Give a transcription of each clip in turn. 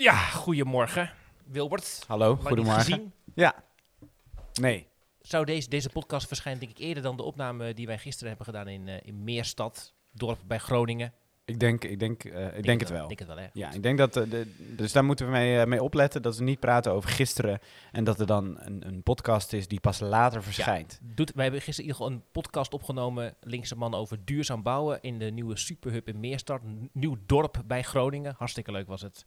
Ja, goedemorgen, Wilbert. Hallo, Lang goedemorgen. gezien. Ja. Nee. Zou deze, deze podcast verschijnen denk ik eerder dan de opname die wij gisteren hebben gedaan in, eh, in Meerstad, dorp bij Groningen. Ik denk, ik denk, eh, ik denk, het wel. Ik denk het wel, hè. Ja, ik denk dat, eh, de, dus daar moeten we mee, mee opletten dat we niet praten over gisteren en dat er dan een, een podcast is die pas later verschijnt. Doet, wij hebben gisteren in ieder geval een podcast opgenomen, linkse man, over duurzaam bouwen in de nieuwe Superhub in Meerstad. Een nieuw dorp bij Groningen. Hartstikke leuk was het.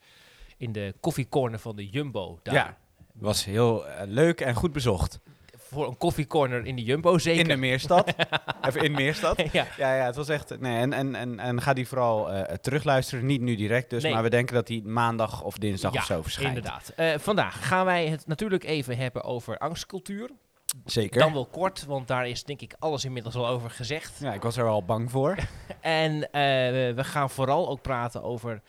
In de koffiecorner van de Jumbo. Daar. Ja. Was heel eh, leuk en goed bezocht. Voor een koffiecorner in de Jumbo zeker. In de Meerstad. Even in Meerstad. ja. Ja, ja, het was echt. Nee, en, en, en, en ga die vooral eh, terugluisteren. Niet nu direct dus, Nee. maar we denken dat die maandag of dinsdag Ja, of zo verschijnt. Inderdaad. Vandaag gaan wij het natuurlijk even hebben over angstcultuur. Zeker. Dan wel kort, want daar is denk ik alles inmiddels al over gezegd. Ja, ik was er wel bang voor. En we gaan vooral ook praten over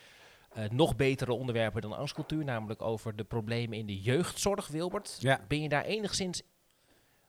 eh, nog betere onderwerpen dan angstcultuur. Namelijk over de problemen in de jeugdzorg, Wilbert. Ja. Ben je daar enigszins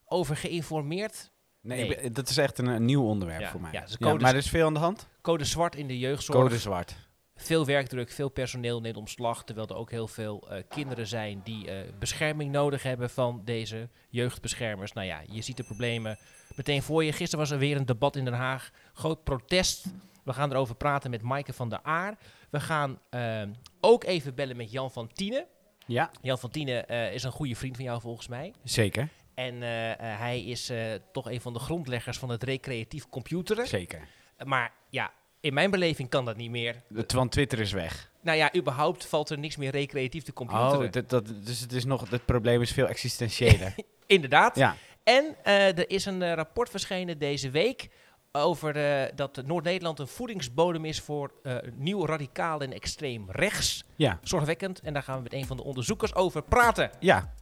over geïnformeerd? Nee, Nee. ik ben- dat is echt een, een nieuw onderwerp Ja, voor mij. ja, dus maar er is veel aan de hand. Code zwart in de jeugdzorg. Code zwart. Veel werkdruk, veel personeel neemt omslag. Terwijl er ook heel veel eh, kinderen zijn die eh, bescherming nodig hebben van deze jeugdbeschermers. Nou ja, je ziet de problemen meteen voor je. Gisteren was er weer een debat in Den Haag. Groot protest. We gaan erover praten met Maaike van der Aar. We gaan eh, ook even bellen met Jan van Tienen. Ja, Jan van Tienen eh, is een goede vriend van jou volgens mij. zeker. En eh, hij is toch een van de grondleggers van het recreatief computeren. Zeker. Maar ja, in mijn beleving kan dat niet meer. Het, want Twitter is weg. Nou ja, überhaupt valt er niks meer recreatief te computeren. Oh, dat, dat, dus het, is nog, het probleem is veel existentiëler. Inderdaad. ja, En er is een rapport verschenen deze week over eh, dat Noord-Nederland een voedingsbodem is voor eh, nieuw radicaal en extreem rechts. ja, Zorgwekkend. En daar gaan we met een van de onderzoekers over praten. ja.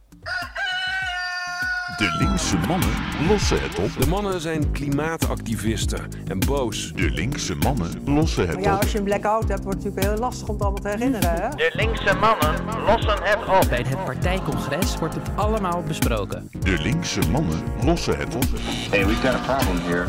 De linkse mannen lossen het op. De mannen zijn klimaatactivisten en boos. De linkse mannen lossen het Ja, op. als je een blackout hebt, wordt het natuurlijk heel lastig om het allemaal te herinneren. Hè? De linkse mannen lossen het op. Bij het partijcongres wordt het allemaal besproken. De linkse mannen lossen het op. Hey, we've got a problem here.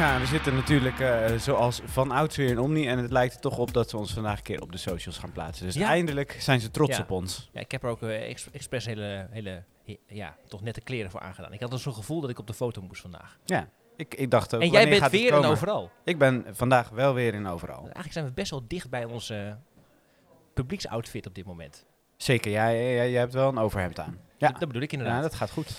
Ja, we zitten natuurlijk eh, zoals van ouds weer in Omni. En het lijkt er toch op dat ze ons vandaag een keer op de socials gaan plaatsen. Dus Ja. eindelijk zijn ze trots Ja. op ons. Ja, ik heb er ook ex- expres hele, hele, he- ja, toch nette kleren voor aangedaan. Ik had dus zo'n gevoel dat ik op de foto moest vandaag. Ja, ik, ik dacht ook, en jij bent weer komen? overal. Ik ben vandaag wel weer in overal. Eigenlijk zijn we best wel dicht bij onze publieksoutfit op dit moment. Zeker, jij, jij, jij hebt wel een overhemd aan. Ja, Dat bedoel ik ja inderdaad. dat gaat goed.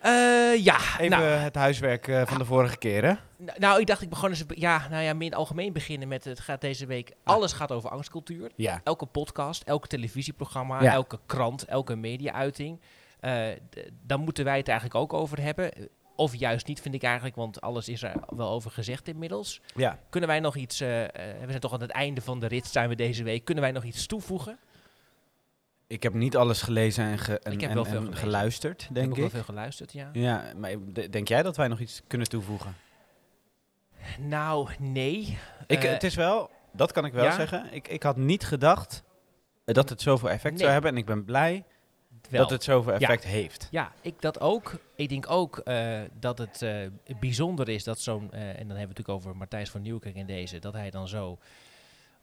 Eh, ja, Even nou, het huiswerk eh, van de vorige keer, hè? n- nou, ik dacht ik begon eens, ja, nou ja, meer in het algemeen beginnen met het gaat deze week, alles gaat over angstcultuur. Ja. Elke podcast, elk televisieprogramma, Ja. elke krant, elke mediauiting. eh d- dan moeten wij het eigenlijk ook over hebben. Of juist niet, vind ik eigenlijk, want alles is er wel over gezegd inmiddels. Ja. Kunnen wij nog iets, eh, eh, we zijn toch aan het einde van de rit zijn we deze week, kunnen wij nog iets toevoegen? Ik heb niet alles gelezen en, ge- en, Ik heb en- veel geluisterd, ik heb denk ook wel ik. veel geluisterd, ja. Ja, maar denk jij dat wij nog iets kunnen toevoegen? Nou, nee. Ik, Eh, het is wel, dat kan ik wel ja? zeggen. Ik, ik had niet gedacht dat het zoveel effect Nee. zou hebben. En ik ben blij wel. dat het zoveel effect heeft. Ja, ik dat ook. Ik denk ook eh, dat het eh, bijzonder is dat zo'n, en dan hebben we het natuurlijk over Matthijs van Nieuwkerk in deze, dat hij dan zo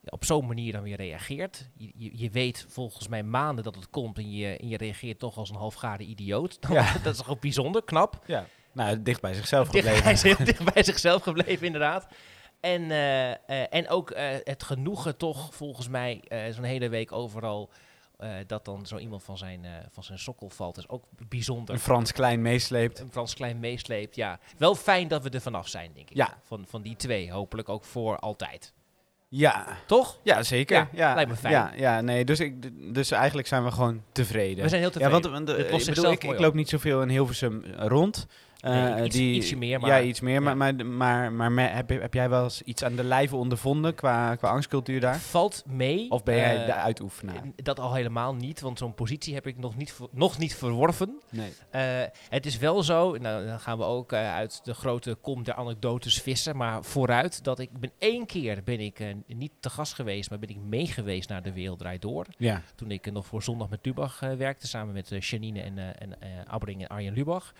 op zo'n manier dan weer reageert. Je, je, je weet volgens mij maanden dat het komt en je, en je reageert toch als een halfgare idioot. Ja. dat is toch ook bijzonder, knap. Ja. Nou, dicht bij zichzelf Dicht, gebleven. hij is heel dicht bij zichzelf gebleven, inderdaad. En, eh, eh, en ook eh, het genoegen toch, volgens mij, zo'n hele week overal, dat dan zo iemand van zijn, van zijn sokkel valt, is ook bijzonder. Een Frans Klein meesleept. Een Frans Klein meesleept, ja. Wel fijn dat we er vanaf zijn, denk ik. Ja. Van, van die twee, hopelijk ook voor altijd. Ja. Toch? Ja, zeker. Ja, Ja, lijkt me fijn. Ja, ja nee, dus, ik, dus eigenlijk zijn we gewoon tevreden. We zijn heel ja, tevreden. want, want, eh, ik, bedoel, ik, ik loop niet zoveel in Hilversum rond. Eh, Nee, iets- die, ietsje meer, Ja, maar- iets meer. ja. Maar, maar, maar, heb, heb jij wel eens iets aan de lijve ondervonden qua, qua angstcultuur daar? Valt mee. Of ben jij eh, de uitoefenaar? Dat al helemaal niet, want zo'n positie heb ik nog niet, nog niet verworven. Nee. Eh, het is wel zo, nou, dan gaan we ook uit de grote kom der anekdotes vissen, maar vooruit dat ik ben één keer ben ik niet te gast geweest, maar ben ik meegeweest naar de Wereld Draait Door. Ja. Toen ik nog voor Zondag met Lubach werkte, samen met Janine en, en Abbring en Arjen Lubach.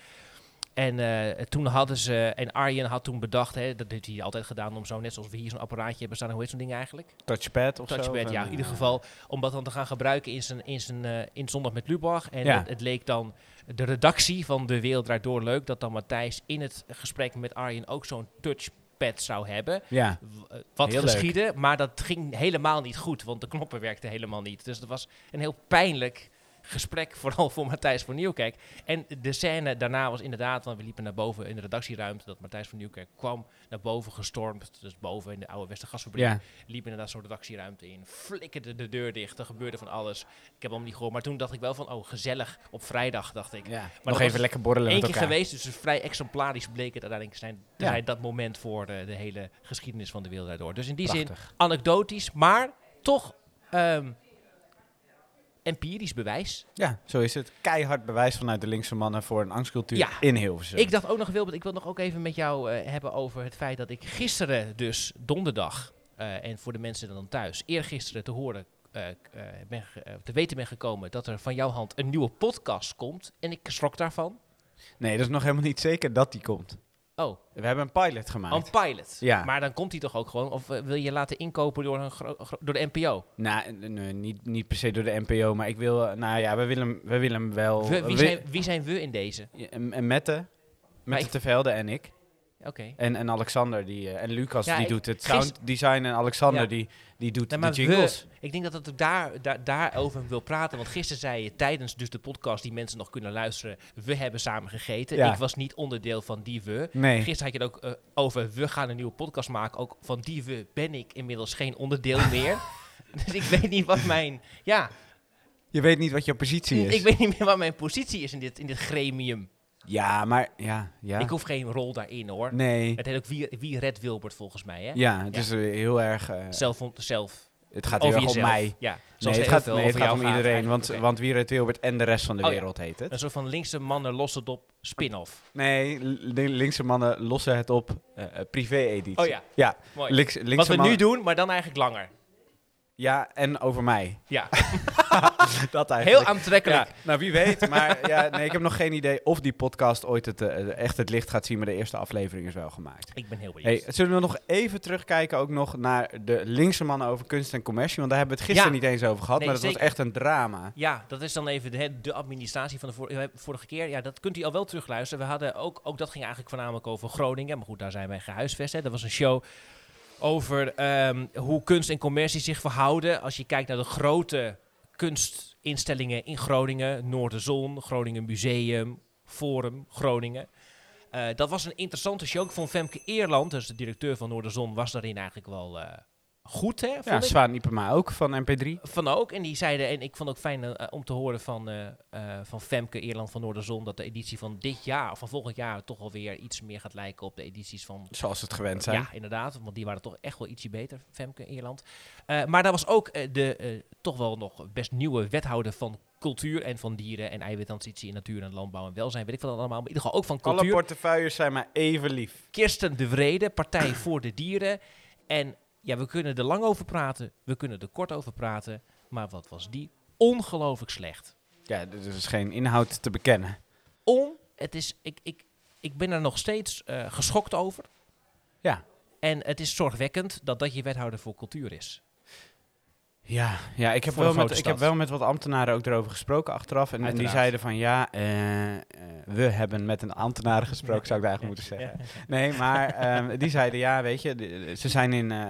En eh, toen hadden ze, en Arjen had toen bedacht, hè, dat heeft hij altijd gedaan om zo, net zoals we hier zo'n apparaatje hebben staan, hoe heet zo'n ding eigenlijk? Touchpad of zo? Touchpad, ja, in ieder eh, geval. Om dat dan te gaan gebruiken in, zijn, in, zijn, eh, in Zondag met Lubach. En Ja. het, het leek dan de redactie van De Wereld Draait Door leuk, dat dan Matthijs in het gesprek met Arjen ook zo'n touchpad zou hebben. Ja, Wat Heel leuk. geschiedde, maar dat ging helemaal niet goed, want de knoppen werkten helemaal niet. Dus dat was een heel pijnlijk gesprek, vooral voor Matthijs van Nieuwkerk. En de scène daarna was inderdaad, want we liepen naar boven in de redactieruimte, dat Matthijs van Nieuwkerk kwam naar boven gestormd, dus boven in de oude Westergasfabriek ja. liep inderdaad zo'n redactieruimte in, flikkerde de deur dicht, er gebeurde van alles. Ik heb hem niet gehoord, maar toen dacht ik wel van, oh gezellig, op vrijdag dacht ik. ja. dat Nog even lekker borrelen Eén keer elkaar. geweest, dus vrij exemplarisch bleek het uiteindelijk zijn, Ja. zijn dat moment voor de, de hele geschiedenis van de wereld daardoor. Dus in die zin anekdotisch, maar toch ehm, empirisch bewijs. Ja, zo is het. Keihard bewijs vanuit de linkse mannen voor een angstcultuur Ja. in Hilversum. Ik dacht ook nog, Wilbert, ik wil nog ook even met jou eh, hebben over het feit dat ik gisteren, dus donderdag, eh, en voor de mensen dan thuis, eergisteren te horen, eh, ben te weten ben gekomen dat er van jouw hand een nieuwe podcast komt. En ik schrok daarvan. Nee, dat is nog helemaal niet zeker dat die komt. Oh, We hebben een pilot gemaakt. een pilot. Ja. Maar dan komt hij toch ook gewoon, of eh, wil je laten inkopen door, een door de NPO? Nou, n- n- niet, niet per se door de NPO, maar ik wil... eh, Nou ja, we willen, hem- we willen hem wel... We- wie, zijn, wie zijn we in deze? Ja, En, en Mette, Mette ik- te Velde en ik. En, en Alexander die, eh, en Lucas Ja, die ik- doet het sound design en Alexander Ja. die, die doet Nee, de jingles. we- ik denk dat het ook daar, daar, daarover wil praten. Want gisteren zei je tijdens dus de podcast die mensen nog kunnen luisteren. We hebben samen gegeten. Ja. Ik was niet onderdeel van die we. Nee. Gisteren had je het ook eh, over we gaan een nieuwe podcast maken. Ook van die we ben ik inmiddels geen onderdeel meer. dus ik weet niet wat mijn... Ja, Je weet niet wat jouw positie is. ik weet niet meer wat mijn positie is in dit, in dit gremium. Ja, maar ja, ja. Ik hoef geen rol daarin hoor. Nee. Het heet ook wie, wie redt Wilbert volgens mij. Hè? Ja, het is eh, heel erg... eh, Zelf, on- zelf het gaat heel erg om mij. Ja, Nee, het gaat, nee, het gaat om iedereen, want, want Wie redt Wilbert en de rest van de Oh ja. wereld heet het. Een soort van linkse mannen lossen het op spin-off. Nee, linkse mannen lossen het op eh, privé-editie. Oh ja. Ja, Mooi. links, linkse Wat we nu doen, maar dan eigenlijk langer. Ja, en over mij. Ja, Dat heel eigenlijk. aantrekkelijk. Ja, nou, wie weet. Maar ja, nee, ik heb nog geen idee of die podcast ooit het, eh, echt het licht gaat zien. Maar de eerste aflevering is wel gemaakt. Ik ben heel benieuwd. Hey, zullen we nog even terugkijken ook nog naar de linkse mannen over kunst en commercie? Want daar hebben we het gisteren Ja. niet eens over gehad. Nee, maar dat zeker. was echt een drama. Ja, dat is dan even de, de administratie van de vor- eh, vorige keer. Ja, dat kunt u al wel terugluisteren. We hadden ook, ook dat ging eigenlijk voornamelijk over Groningen. Maar goed, daar zijn wij gehuisvest. Hè. Dat was een show over ehm, hoe kunst en commercie zich verhouden. Als je kijkt naar de grote kunstinstellingen in Groningen. Noorderzon, Groningen Museum, Forum, Groningen. Eh, dat was een interessante show. Ik vond Femke Eerland, dus de directeur van Noorderzon, was daarin eigenlijk wel eh, goed. Hè, Ja. Zwaan Ipema ook van MP3. Van ook. En die zeiden, en ik vond het ook fijn eh, om te horen van, eh, eh, van Femke Eerland van Noorderzon, dat de editie van dit jaar, of van volgend jaar, toch wel weer iets meer gaat lijken op de edities van. Zoals het gewend zijn. Ja, inderdaad, want die waren toch echt wel ietsje beter, Femke Eerland. Eh, maar daar was ook de eh, toch wel nog best nieuwe wethouder van cultuur en van dieren en eiwittransitie in natuur en landbouw en welzijn, weet ik wat allemaal, maar in ieder geval ook van Alle cultuur. portefeuilles zijn maar even lief. Kirsten de Vrede, Partij voor de Dieren. En ja, we kunnen er lang over praten, we kunnen er kort over praten. Maar wat was die ongelooflijk slecht. Ja, er is geen inhoud te bekennen. On, het is, ik, ik, ik ben er nog steeds eh, geschokt over. Ja. En het is zorgwekkend dat dat je wethouder voor cultuur is. Ja, ja ik, heb wel met, ik heb wel met wat ambtenaren ook erover gesproken achteraf. En, en die zeiden van ja, eh, eh, we hebben met een ambtenaren gesproken, zou ik eigenlijk moeten zeggen. Nee, maar ehm, die zeiden ja, weet je, de- ze zijn in, eh,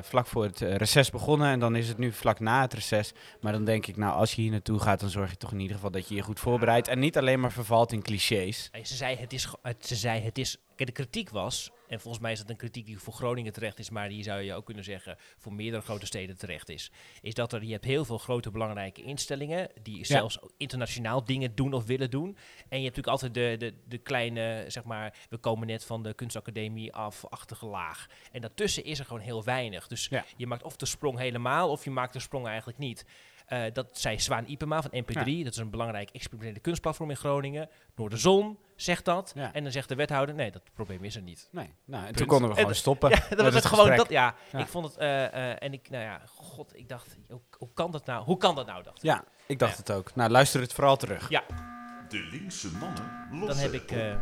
vlak voor het reces begonnen en dan is het nu vlak na het reces. Maar dan denk ik, nou, als je hier naartoe gaat, dan zorg je toch in ieder geval dat je je goed voorbereidt en niet alleen maar vervalt in clichés. Ze zei het is, het, ze zei het is, de kritiek was, en volgens mij is dat een kritiek die voor Groningen terecht is, maar die zou je ook kunnen zeggen voor meerdere grote steden terecht is, is dat er, je hebt heel veel grote belangrijke instellingen die zelfs internationaal dingen doen of willen doen. En je hebt natuurlijk altijd de, de, de kleine, zeg maar, we komen net van de kunstacademie af, achtige laag. En daartussen is er gewoon heel weinig. Dus Ja. je maakt of de sprong helemaal, of je maakt de sprong eigenlijk niet. Eh, dat zei Zwaan Ipema van MP3. Dat is een belangrijk experimentele kunstplatform in Groningen. Noorderzon zegt dat. Ja. En dan zegt de wethouder, nee, dat probleem is er niet. Nee, nou, en toen konden we gewoon stoppen. Ja, dat was het gewoon gesprek. dat. Ja, Ja. ik vond het. eh, eh, en ik, nou ja, god, ik dacht, hoe, hoe kan dat nou? Hoe kan dat nou? Dacht ik. Ja, ik dacht het ook. Nou, luister het vooral terug. Ja, De linkse mannen dan lossen heb het ik eh,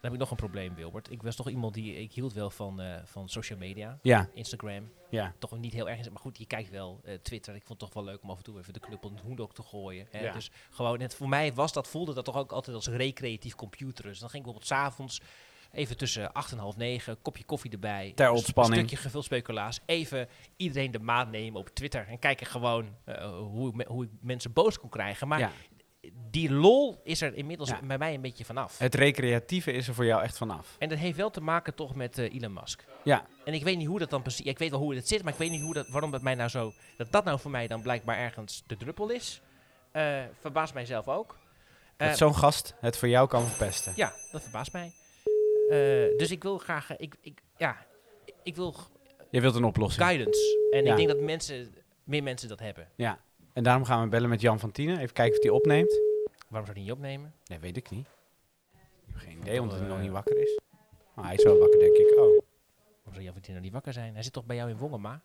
Dan heb ik nog een probleem, Wilbert. Ik was toch iemand die, ik hield wel van, eh, van social media. Ja, Instagram. ja. Toch niet heel erg, maar goed, je kijkt wel. eh, Twitter, ik vond het toch wel leuk om af en toe even de knuppel in hoendok te gooien. Hè? Ja. Dus gewoon, het, voor mij was dat, voelde dat toch ook altijd als recreatief computeren. Dus dan ging ik bijvoorbeeld s'avonds even tussen 8 en half 9, kopje koffie erbij. Ter ontspanning. Een stukje gevuld speculaas. Even iedereen de maat nemen op Twitter en kijken gewoon eh, hoe, me- hoe ik mensen boos kon krijgen. Maar ja. Die lol is er inmiddels Ja. bij mij een beetje vanaf. Het recreatieve is er voor jou echt vanaf. En dat heeft wel te maken toch met eh, Elon Musk. Ja, En ik weet niet hoe dat dan precies. Ik weet wel hoe het zit, maar ik weet niet hoe dat, waarom dat mij nou zo. Dat dat nou voor mij dan blijkbaar ergens de druppel is. Eh verbaast mijzelf ook. Eh, dat zo'n gast het voor jou kan verpesten. ja, dat verbaast mij. Eh, dus ik wil graag. eh, Ik, ik, ja, ik wil Je wilt een oplossing. guidance. En Ja. ik denk dat mensen, meer mensen dat hebben. Ja. En daarom gaan we bellen met Jan van Tienen. Even kijken of hij opneemt. Waarom zou die niet opnemen? Nee, weet ik niet. Ik heb geen idee, omdat hij eh, nog niet wakker is. Maar hij is wel wakker, denk ik. Oh. Waarom zou Jan van Tien nou niet wakker zijn? Hij zit toch bij jou in Wongema?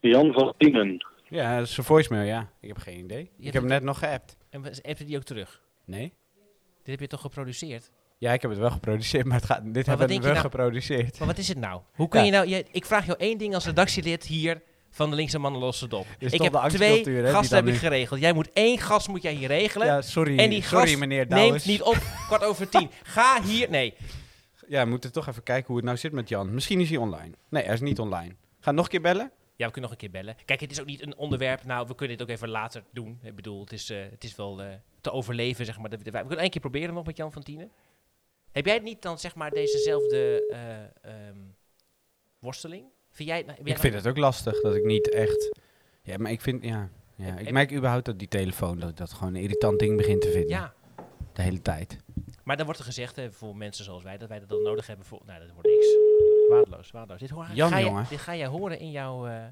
Jan van Tienen. Ja, dat is zijn voicemail, ja. Ik heb geen idee. Ik heb hem net nog geappt. En appte die ook terug? Nee? Dit heb je toch geproduceerd? Ja, ik heb het wel geproduceerd, maar het gaat, dit hebben we wel nou? geproduceerd. Maar wat is het nou? Hoe kun Ja. je nou... Je, ik vraag jou één ding als redactielid hier van de Linkse Mannen Losse Dop. is Ik heb de twee die gasten heb ik geregeld. Jij moet één gast moet jij hier regelen. Ja, sorry, en die sorry gast meneer neemt niet op kwart over tien. Ga hier... Nee. Ja, we moeten toch even kijken hoe het nou zit met Jan. Misschien is hij online. Nee, hij is niet online. Ga nog een keer bellen? Ja, we kunnen nog een keer bellen. Kijk, het is ook niet een onderwerp. Nou, we kunnen dit ook even later doen. Ik bedoel, het is, eh, het is wel eh, te overleven, zeg maar. We kunnen één keer proberen nog met Jan van Tienen. Heb jij niet dan, zeg maar, dezezelfde eh, ehm, worsteling? Vind jij... nou- jij Ik vind het ook lastig dat ik niet echt... Ja, maar ik vind... Ja, ja. Ik merk überhaupt dat die telefoon, dat ik dat gewoon een irritant ding begint te vinden. Ja, De hele tijd. maar dan wordt er gezegd, hè, voor mensen zoals wij, dat wij dat dan nodig hebben voor... Nou, dat wordt niks. Waardeloos, waardeloos. Dit, hoor, Jan, ga je, jongen. dit ga jij horen in jouw eh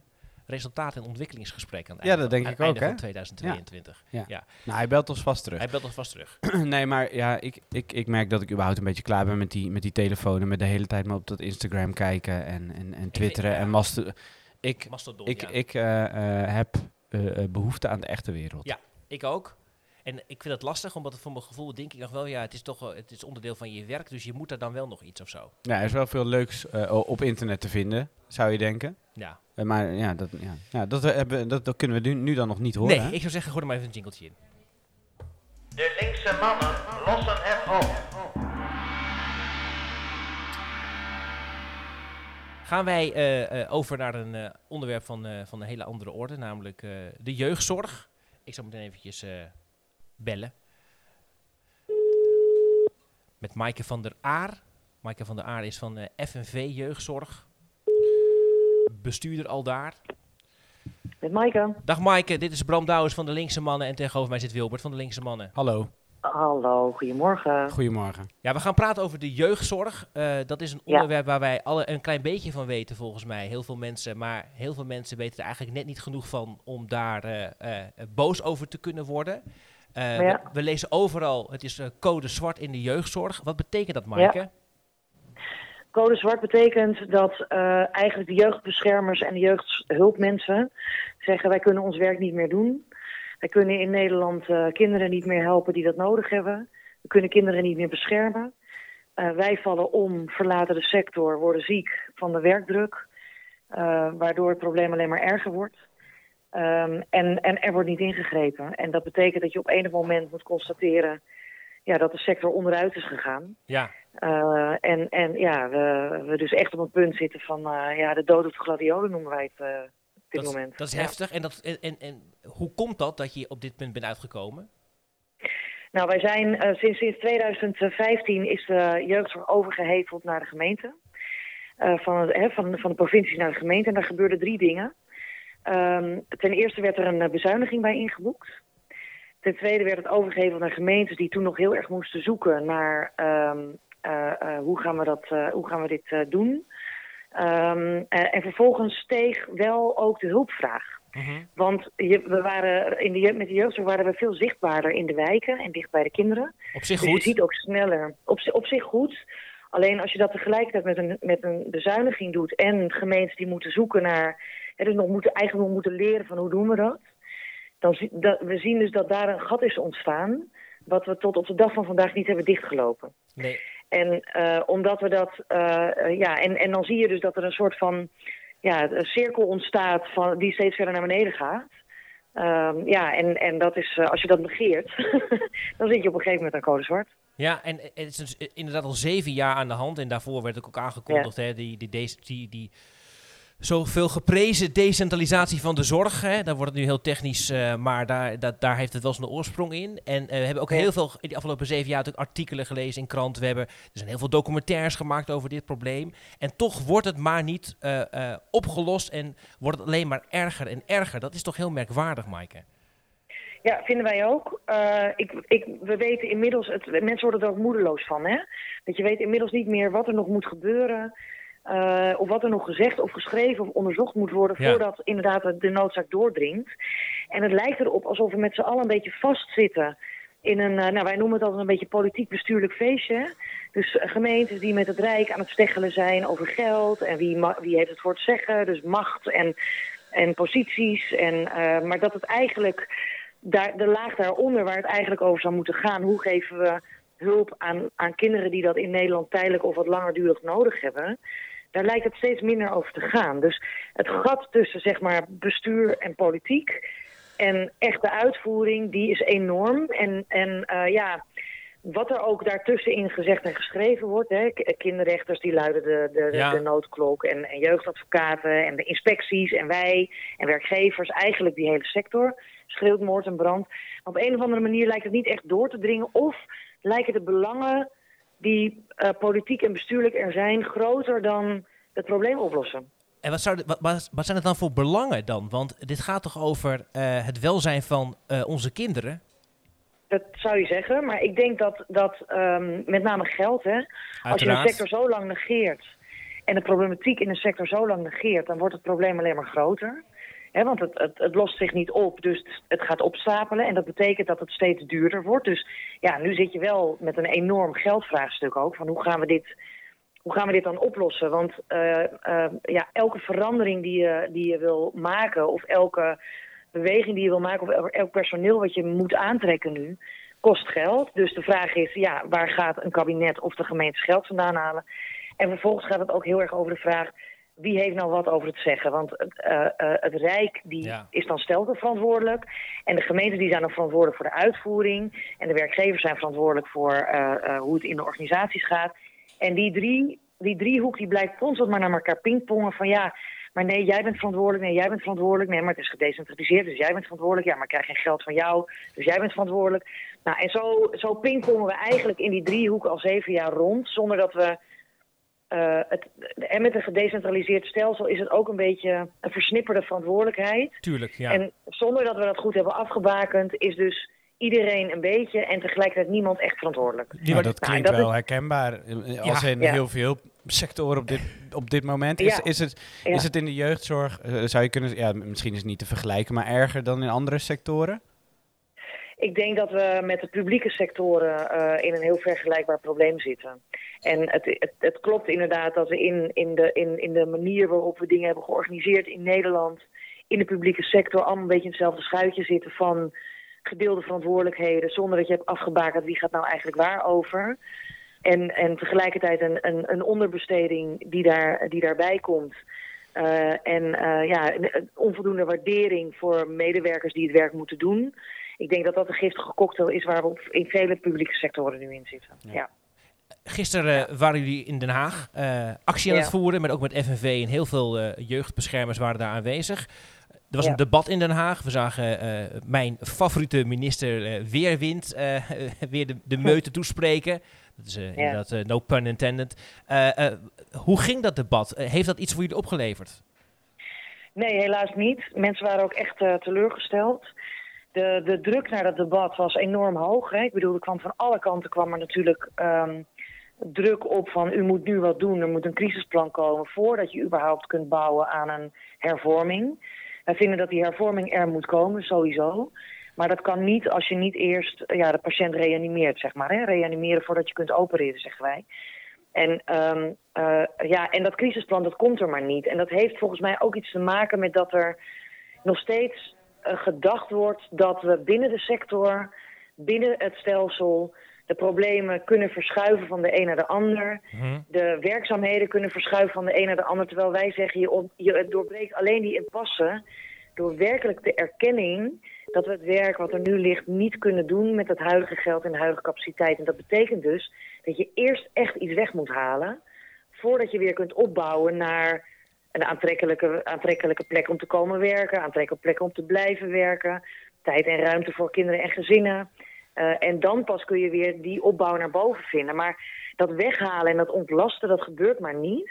resultaat- en ontwikkelingsgesprek aan het Ja, einde dat denk ik ook, hè? 2022. Nou, hij belt ons vast terug. Hij belt ons vast terug. nee, maar ja, ik, ik, ik merk dat ik überhaupt een beetje klaar ben met die, met die telefoon. En met de hele tijd maar op dat Instagram kijken en, en, en twitteren ja. en master. Ik, Mastodon, ik, ja. ik eh, eh, heb eh, eh, behoefte aan de echte wereld. Ja. Ik ook. En ik vind het lastig, omdat het voor mijn gevoel denk ik nog wel, ja, het is toch het is onderdeel van je werk, dus je moet er dan wel nog iets of zo. Ja, er is wel veel leuks op internet te vinden, zou je denken. Ja. Eh, maar ja, dat, ja. Ja, dat, eh, hebben, dat, dat kunnen we nu, nu dan nog niet horen. nee, hè? ik zou zeggen, gooi er maar even een jingletje in. De linkse mannen lossen het op. Gaan wij eh, eh, over naar een eh, onderwerp van, eh, van een hele andere orde, namelijk eh, de jeugdzorg. Ik zal meteen eventjes eh, bellen. Met Maaike van der Aar. Maaike van der Aar is van eh, FNV Jeugdzorg. Bestuurder al daar. Met Maaike. Dag Maaike, dit is Bram Douwens van de Linkse Mannen en tegenover mij zit Wilbert van de Linkse Mannen. Hallo, Hallo, goedemorgen. goedemorgen. Ja, we gaan praten over de jeugdzorg. Eh, dat is een Ja. onderwerp waar wij alle een klein beetje van weten, volgens mij. Heel veel mensen, maar heel veel mensen weten er eigenlijk net niet genoeg van om daar eh, eh, boos over te kunnen worden. Eh, Ja. we, we lezen overal, het is code zwart in de jeugdzorg. Wat betekent dat, Maaike? Code zwart betekent dat eh, eigenlijk de jeugdbeschermers en de jeugdhulpmensen zeggen wij kunnen ons werk niet meer doen. Wij kunnen in Nederland eh, kinderen niet meer helpen die dat nodig hebben. We kunnen kinderen niet meer beschermen. Eh, wij vallen om, verlaten de sector, worden ziek van de werkdruk. waardoor het probleem alleen maar erger wordt. Ehm, en, en er wordt niet ingegrepen. En dat betekent dat je op enig moment moet constateren ja, dat de sector onderuit is gegaan. Ja, Eh, en, en ja, we, we dus echt op een punt zitten van eh, ja, de dood op de gladiolen noemen wij het eh, op dit dat, moment. dat is Ja. heftig. En, dat, en, en, hoe komt dat dat je op dit punt bent uitgekomen? Nou, wij zijn sinds, sinds 2015 is de jeugdzorg overgeheveld naar de gemeente. Van, het- hè, van, van de provincie naar de gemeente. En daar gebeurden drie dingen. Ehm, ten eerste werd er een bezuiniging bij ingeboekt. Ten tweede werd het overgeheveld naar gemeentes die toen nog heel erg moesten zoeken naar ehm, eh, eh, hoe, gaan we dat, eh, hoe gaan we dit eh, doen. Ehm, eh, en vervolgens steeg wel ook de hulpvraag. Want je, we waren in de, met de jeugdzorg waren we veel zichtbaarder in de wijken en dicht bij de kinderen. Op zich Dus goed. je ziet ook sneller. Op, zi- op zich goed. Alleen als je dat tegelijkertijd met een, met een bezuiniging doet en gemeentes die moeten zoeken naar, hè, dus nog moeten, eigenlijk nog moeten leren van hoe doen we dat. Dan dat, we zien dus dat daar een gat is ontstaan, wat we tot op de dag van vandaag niet hebben dichtgelopen. Nee. En eh, omdat we dat, eh, eh, ja, en, en dan zie je dus dat er een soort van ja, een cirkel ontstaat van, die steeds verder naar beneden gaat. Ehm, ja, en, en dat is, als je dat negeert, dan zit je op een gegeven moment aan code zwart. Ja, en het is dus inderdaad al zeven jaar aan de hand. En daarvoor werd ook aangekondigd, hè, die, die, die, die, die zoveel geprezen decentralisatie van de zorg. Hè. Daar wordt het nu heel technisch, uh, maar daar, dat, daar heeft het wel zijn oorsprong in. En uh, we hebben ook heel veel in de afgelopen zeven jaar natuurlijk artikelen gelezen in kranten. We hebben, er zijn heel veel documentaires gemaakt over dit probleem. En toch wordt het maar niet uh, opgelost en wordt het alleen maar erger en erger. Dat is toch heel merkwaardig, Maaike? Ja, vinden wij ook. ik, ik, we weten inmiddels, het, mensen worden er ook moedeloos van. Hè? Dat je weet inmiddels niet meer wat er nog moet gebeuren. Uh, of wat er nog gezegd of geschreven of onderzocht moet worden Ja. voordat inderdaad de noodzaak doordringt. En het lijkt erop alsof we met z'n allen een beetje vastzitten in een, eh, nou wij noemen het altijd een beetje politiek bestuurlijk feestje. Dus eh, gemeentes die met het Rijk aan het steggelen zijn over geld en wie, wie heeft het voor het zeggen. Dus macht en, en posities. En, maar dat het eigenlijk, daar, de laag daaronder waar het eigenlijk over zou moeten gaan, hoe geven we hulp aan, aan kinderen die dat in Nederland tijdelijk of wat langdurig nodig hebben. Daar lijkt het steeds minder over te gaan. Dus het gat tussen zeg maar, bestuur en politiek en echte uitvoering, die is enorm. En, en eh, ja, wat er ook daartussenin gezegd en geschreven wordt. Hè, kinderrechters die luiden de, de, Ja. de noodklok. En, en jeugdadvocaten en de inspecties en wij en werkgevers. Eigenlijk die hele sector schreeuwt moord en brand. Maar op een of andere manier lijkt het niet echt door te dringen. Of lijken de belangen die eh, politiek en bestuurlijk er zijn... groter dan het probleem oplossen. En wat, zou, wat, zijn het dan voor belangen dan? Want dit gaat toch over eh, het welzijn van eh, onze kinderen? Dat zou je zeggen, maar ik denk dat, dat ehm, met name geld, hè, als je een sector zo lang negeert en de problematiek in een sector zo lang negeert, dan wordt het probleem alleen maar groter. Want het, het, lost zich niet op, dus het gaat opstapelen en dat betekent dat het steeds duurder wordt. Dus ja, nu zit je wel met een enorm geldvraagstuk ook, van hoe gaan we dit, hoe gaan we dit dan oplossen? Want eh, eh, ja, elke verandering die je, die je wil maken of elke beweging die je wil maken of elk personeel wat je moet aantrekken nu, kost geld. Dus de vraag is, ja, waar gaat een kabinet of de gemeente geld vandaan halen? En vervolgens gaat het ook heel erg over de vraag, wie heeft nou wat over het zeggen? Want het, eh, eh, het Rijk die Ja. is dan steltig verantwoordelijk. En de gemeenten die zijn dan verantwoordelijk voor de uitvoering. En de werkgevers zijn verantwoordelijk voor eh, hoe het in de organisaties gaat. En die, drie, die driehoek die blijkt constant maar naar elkaar pingpongen van ja... Maar nee, jij bent verantwoordelijk. Nee, jij bent verantwoordelijk. Nee, maar het is gedecentraliseerd, dus jij bent verantwoordelijk. Ja, maar ik krijg geen geld van jou, dus jij bent verantwoordelijk. Nou, en zo, zo pingpongen we eigenlijk in die driehoek al zeven jaar rond, zonder dat we... eh, het, en met een gedecentraliseerd stelsel is het ook een beetje een versnipperde verantwoordelijkheid. Tuurlijk, ja. En zonder dat we dat goed hebben afgebakend, is dus iedereen een beetje en tegelijkertijd niemand echt verantwoordelijk. Nou, dat Nou, klinkt dat wel is- herkenbaar. eh, Als in Ja. heel veel sectoren op dit, op dit moment. Is, Ja. is, het, Ja. is het in de jeugdzorg, eh, zou je kunnen, ja, misschien is het niet te vergelijken, maar erger dan in andere sectoren? Ik denk dat we met de publieke sectoren eh, in een heel vergelijkbaar probleem zitten. En het, het, het klopt inderdaad dat we in, in, de, in, in de manier waarop we dingen hebben georganiseerd in Nederland, in de publieke sector, allemaal een beetje in hetzelfde schuitje zitten van gedeelde verantwoordelijkheden, zonder dat je hebt afgebakend wie gaat nou eigenlijk waar over. En, en tegelijkertijd een, een, een onderbesteding die, daar, die daarbij komt. Eh, en eh, ja, onvoldoende waardering voor medewerkers die het werk moeten doen. Ik denk dat dat een giftige cocktail is waar we in vele publieke sectoren nu in zitten. Ja. Gisteren eh, waren jullie in Den Haag eh, actie aan Ja. het voeren, met ook met FNV en heel veel eh, jeugdbeschermers waren daar aanwezig. Er was Ja. een debat in Den Haag. We zagen mijn favoriete minister Weerwind weer de, de meute toespreken. Dat is inderdaad no pun intended. Hoe ging dat debat? Heeft dat iets voor jullie opgeleverd? Nee, helaas niet. Mensen waren ook echt teleurgesteld. De, druk naar dat debat was enorm hoog. Hè? Ik bedoel, er kwam van alle kanten kwam er natuurlijk ehm, druk op van u moet nu wat doen. Er moet een crisisplan komen voordat je überhaupt kunt bouwen aan een hervorming. Wij vinden dat die hervorming er moet komen, sowieso. Maar dat kan niet als je niet eerst ja, de patiënt reanimeert, zeg maar. Hè? Reanimeren voordat je kunt opereren, zeggen wij. En, ehm, eh, ja, en dat crisisplan, dat komt er maar niet. En dat heeft volgens mij ook iets te maken met dat er nog steeds gedacht wordt dat we binnen de sector, binnen het stelsel, De problemen kunnen verschuiven van de een naar de ander. Mhm. De werkzaamheden kunnen verschuiven van de een naar de ander. Terwijl wij zeggen, je, on- je doorbreekt alleen die impasse door werkelijk de erkenning dat we het werk wat er nu ligt niet kunnen doen met het huidige geld en de huidige capaciteit. En dat betekent dus dat je eerst echt iets weg moet halen voordat je weer kunt opbouwen naar een aantrekkelijke, aantrekkelijke plek om te komen werken, aantrekkelijke plek om te blijven werken, tijd en ruimte voor kinderen en gezinnen. Eh, en dan pas kun je weer die opbouw naar boven vinden. Maar dat weghalen en dat ontlasten, dat gebeurt maar niet.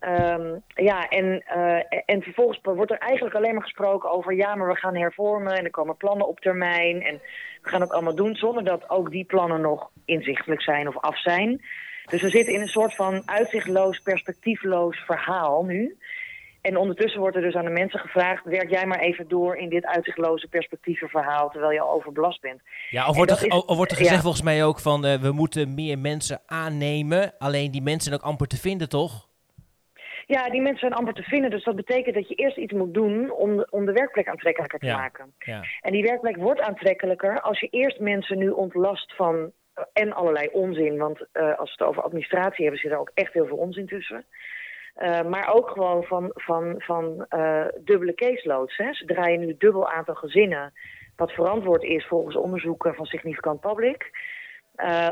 Ehm, ja, en, eh, en vervolgens wordt er eigenlijk alleen maar gesproken over... ja, maar we gaan hervormen en er komen plannen op termijn... en we gaan het allemaal doen zonder dat ook die plannen nog inzichtelijk zijn of af zijn. Dus we zitten in een soort van uitzichtloos, perspectiefloos verhaal nu... En ondertussen wordt er dus aan de mensen gevraagd... werk jij maar even door in dit uitzichtloze perspectieve verhaal... terwijl je al overbelast bent. Ja, of wordt, er, is- of wordt er gezegd ja. volgens mij ook van eh, we moeten meer mensen aannemen. Alleen die mensen zijn ook amper te vinden, toch? Ja, die mensen zijn amper te vinden. Dus dat betekent dat je eerst iets moet doen om de, om de werkplek aantrekkelijker te Ja. maken. Ja. En die werkplek wordt aantrekkelijker als je eerst mensen nu ontlast van en allerlei onzin. Want eh, als we het over administratie hebben, zit er ook echt heel veel onzin tussen. Eh, maar ook gewoon van, van, van eh, dubbele caseloads. Hè. Ze draaien nu dubbel aantal gezinnen. Wat verantwoord is volgens onderzoeken van Significant Public.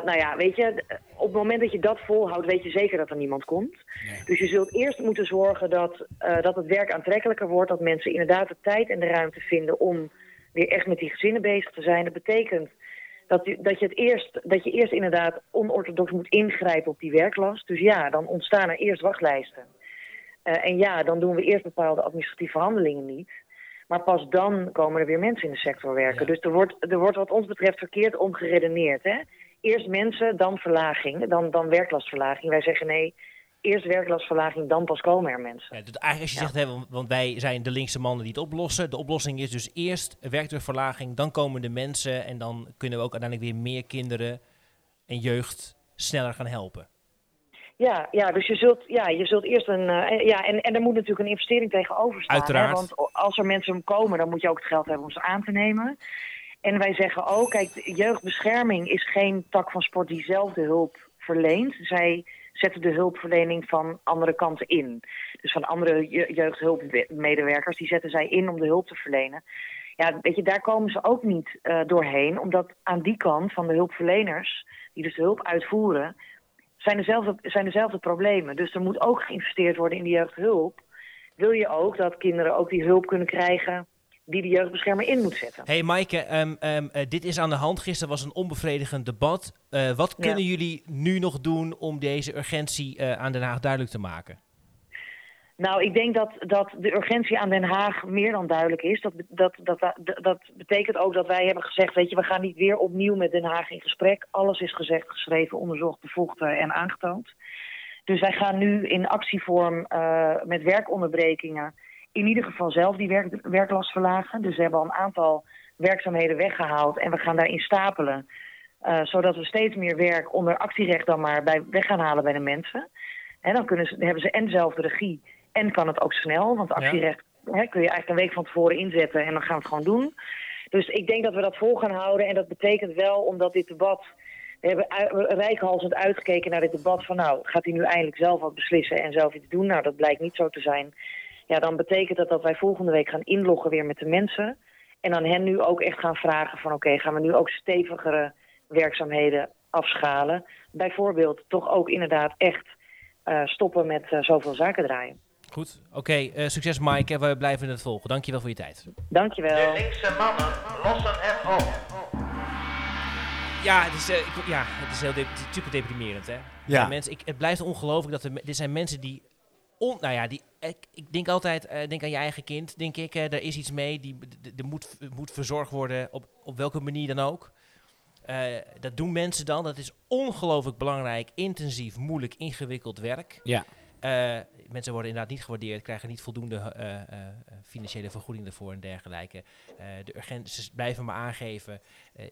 Nou ja, weet je, op het moment dat je dat volhoudt, weet je zeker dat er niemand komt. Dus je zult eerst moeten zorgen dat, dat het werk aantrekkelijker wordt. Dat mensen inderdaad de tijd en de ruimte vinden om weer echt met die gezinnen bezig te zijn. Dat betekent dat je, dat je, het eerst, dat je eerst inderdaad onorthodox moet ingrijpen op die werklast. Dus ja, dan ontstaan er eerst wachtlijsten. Eh, en ja, dan doen we eerst bepaalde administratieve handelingen niet. Maar pas dan komen er weer mensen in de sector werken. Ja. Dus er wordt, er wordt wat ons betreft verkeerd om geredeneerd. Hè? Eerst mensen, dan verlaging, dan, dan werklastverlaging. Wij zeggen nee, eerst werklastverlaging, dan pas komen er mensen. Ja, dus eigenlijk als je Ja. zegt, hè, want, wij zijn de linkse mannen die het oplossen. De oplossing is dus eerst werkdrukverlaging, dan komen de mensen en dan kunnen we ook uiteindelijk weer meer kinderen en jeugd sneller gaan helpen. Ja, ja dus je zult, ja, je zult eerst een. eh, ja, en, en er moet natuurlijk een investering tegenover staan. Uiteraard. Hè? Want als er mensen komen, dan moet je ook het geld hebben om ze aan te nemen. En wij zeggen ook, kijk, jeugdbescherming is geen tak van sport die zelf de hulp verleent. Zij zetten de hulpverlening van andere kanten in. Dus van andere je- jeugdhulpmedewerkers, die zetten zij in om de hulp te verlenen. Ja, weet je, daar komen ze ook niet eh, doorheen, omdat aan die kant van de hulpverleners, die dus de hulp uitvoeren, zijn dezelfde, zijn dezelfde problemen. Dus er moet ook geïnvesteerd worden in de jeugdhulp. Wil je ook dat kinderen ook die hulp kunnen krijgen die de jeugdbeschermer in moet zetten? Hey Maaike, ehm, ehm, eh, dit is aan de hand. Gisteren was een onbevredigend debat. Eh, wat Ja. kunnen jullie nu nog doen om deze urgentie eh, aan Den Haag duidelijk te maken? Nou, ik denk dat, dat de urgentie aan Den Haag meer dan duidelijk is. Dat, dat, dat, dat, betekent ook dat wij hebben gezegd, weet je, we gaan niet weer opnieuw met Den Haag in gesprek. Alles is gezegd, geschreven, onderzocht, bevoegd en aangetoond. Dus wij gaan nu in actievorm met werkonderbrekingen in ieder geval zelf die werk, werklast verlagen. Dus we hebben al een aantal werkzaamheden weggehaald en we gaan daarin stapelen. eh, zodat we steeds meer werk onder actierecht dan maar bij, weg gaan halen bij de mensen. Hè, dan kunnen ze, dan hebben ze en zelf de regie en kan het ook snel. Want actierecht hè, kun je eigenlijk een week van tevoren inzetten en dan gaan we het gewoon doen. Dus ik denk dat we dat vol gaan houden. En dat betekent wel, omdat dit debat... We hebben rijkhalsend uitgekeken naar dit debat van... nou, gaat hij nu eindelijk zelf wat beslissen en zelf iets doen? Nou, dat blijkt niet zo te zijn. Ja, dan betekent dat dat wij volgende week gaan inloggen weer met de mensen... en aan hen nu ook echt gaan vragen van... oké, gaan we nu ook stevigere werkzaamheden afschalen? Bijvoorbeeld toch ook inderdaad echt eh, stoppen met eh, zoveel zaken draaien. Goed, oké. eh, succes Maaike. We blijven het volgen. Dankjewel voor je tijd. Dankjewel. De linkse mannen lossen het op. Ja, het is, eh, ik- ja, het is, heel de- het is super deprimerend, hè? Ja. Mensen, ik, het blijft ongelooflijk dat er, dit zijn mensen die, on, nou ja, die, ik, ik denk altijd, eh, denk aan je eigen kind, denk ik, eh, er is iets mee, die, er moet, moet verzorgd worden, op, op welke manier dan ook. Eh, dat doen mensen dan, dat is ongelooflijk belangrijk, intensief, moeilijk, ingewikkeld werk. Ja. Mensen worden inderdaad niet gewaardeerd, krijgen niet voldoende financiële vergoeding ervoor en dergelijke. De urgenties blijven maar aangeven.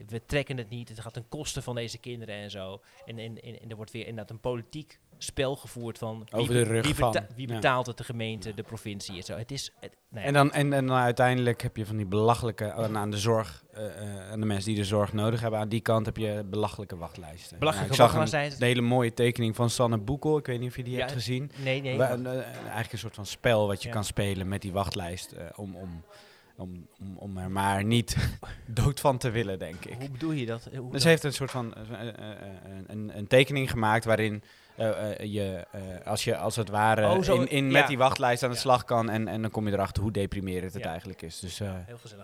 we trekken het niet, het gaat ten koste van deze kinderen en zo. En, en, en, en er wordt weer inderdaad een politiek spel gevoerd van wie, Over de rug wie, van, wie ja. betaalt het de gemeente, de provincie en zo. Het is, het, nou ja. En dan, en, en dan uiteindelijk heb je van die belachelijke, aan, aan de zorg, eh, aan de mensen die de zorg nodig hebben, aan die kant heb je belachelijke wachtlijsten. Belachelijke zag wachtlijsten. een, een hele mooie tekening van Sanne Boekel, ik weet niet of je die hebt gezien. nee, nee. Eh, eigenlijk een soort van spel wat je kan spelen met die wachtlijst, om, om, om, om, om er maar niet dood van te willen, denk ik. Hoe bedoel je dat? Hoe Dus ze heeft een soort van een, een, een tekening gemaakt waarin je, eh, als je als het ware Oh, zo, in, in ja. met die wachtlijst aan de slag kan en, en dan kom je erachter hoe deprimerend het eigenlijk is. Dus eh,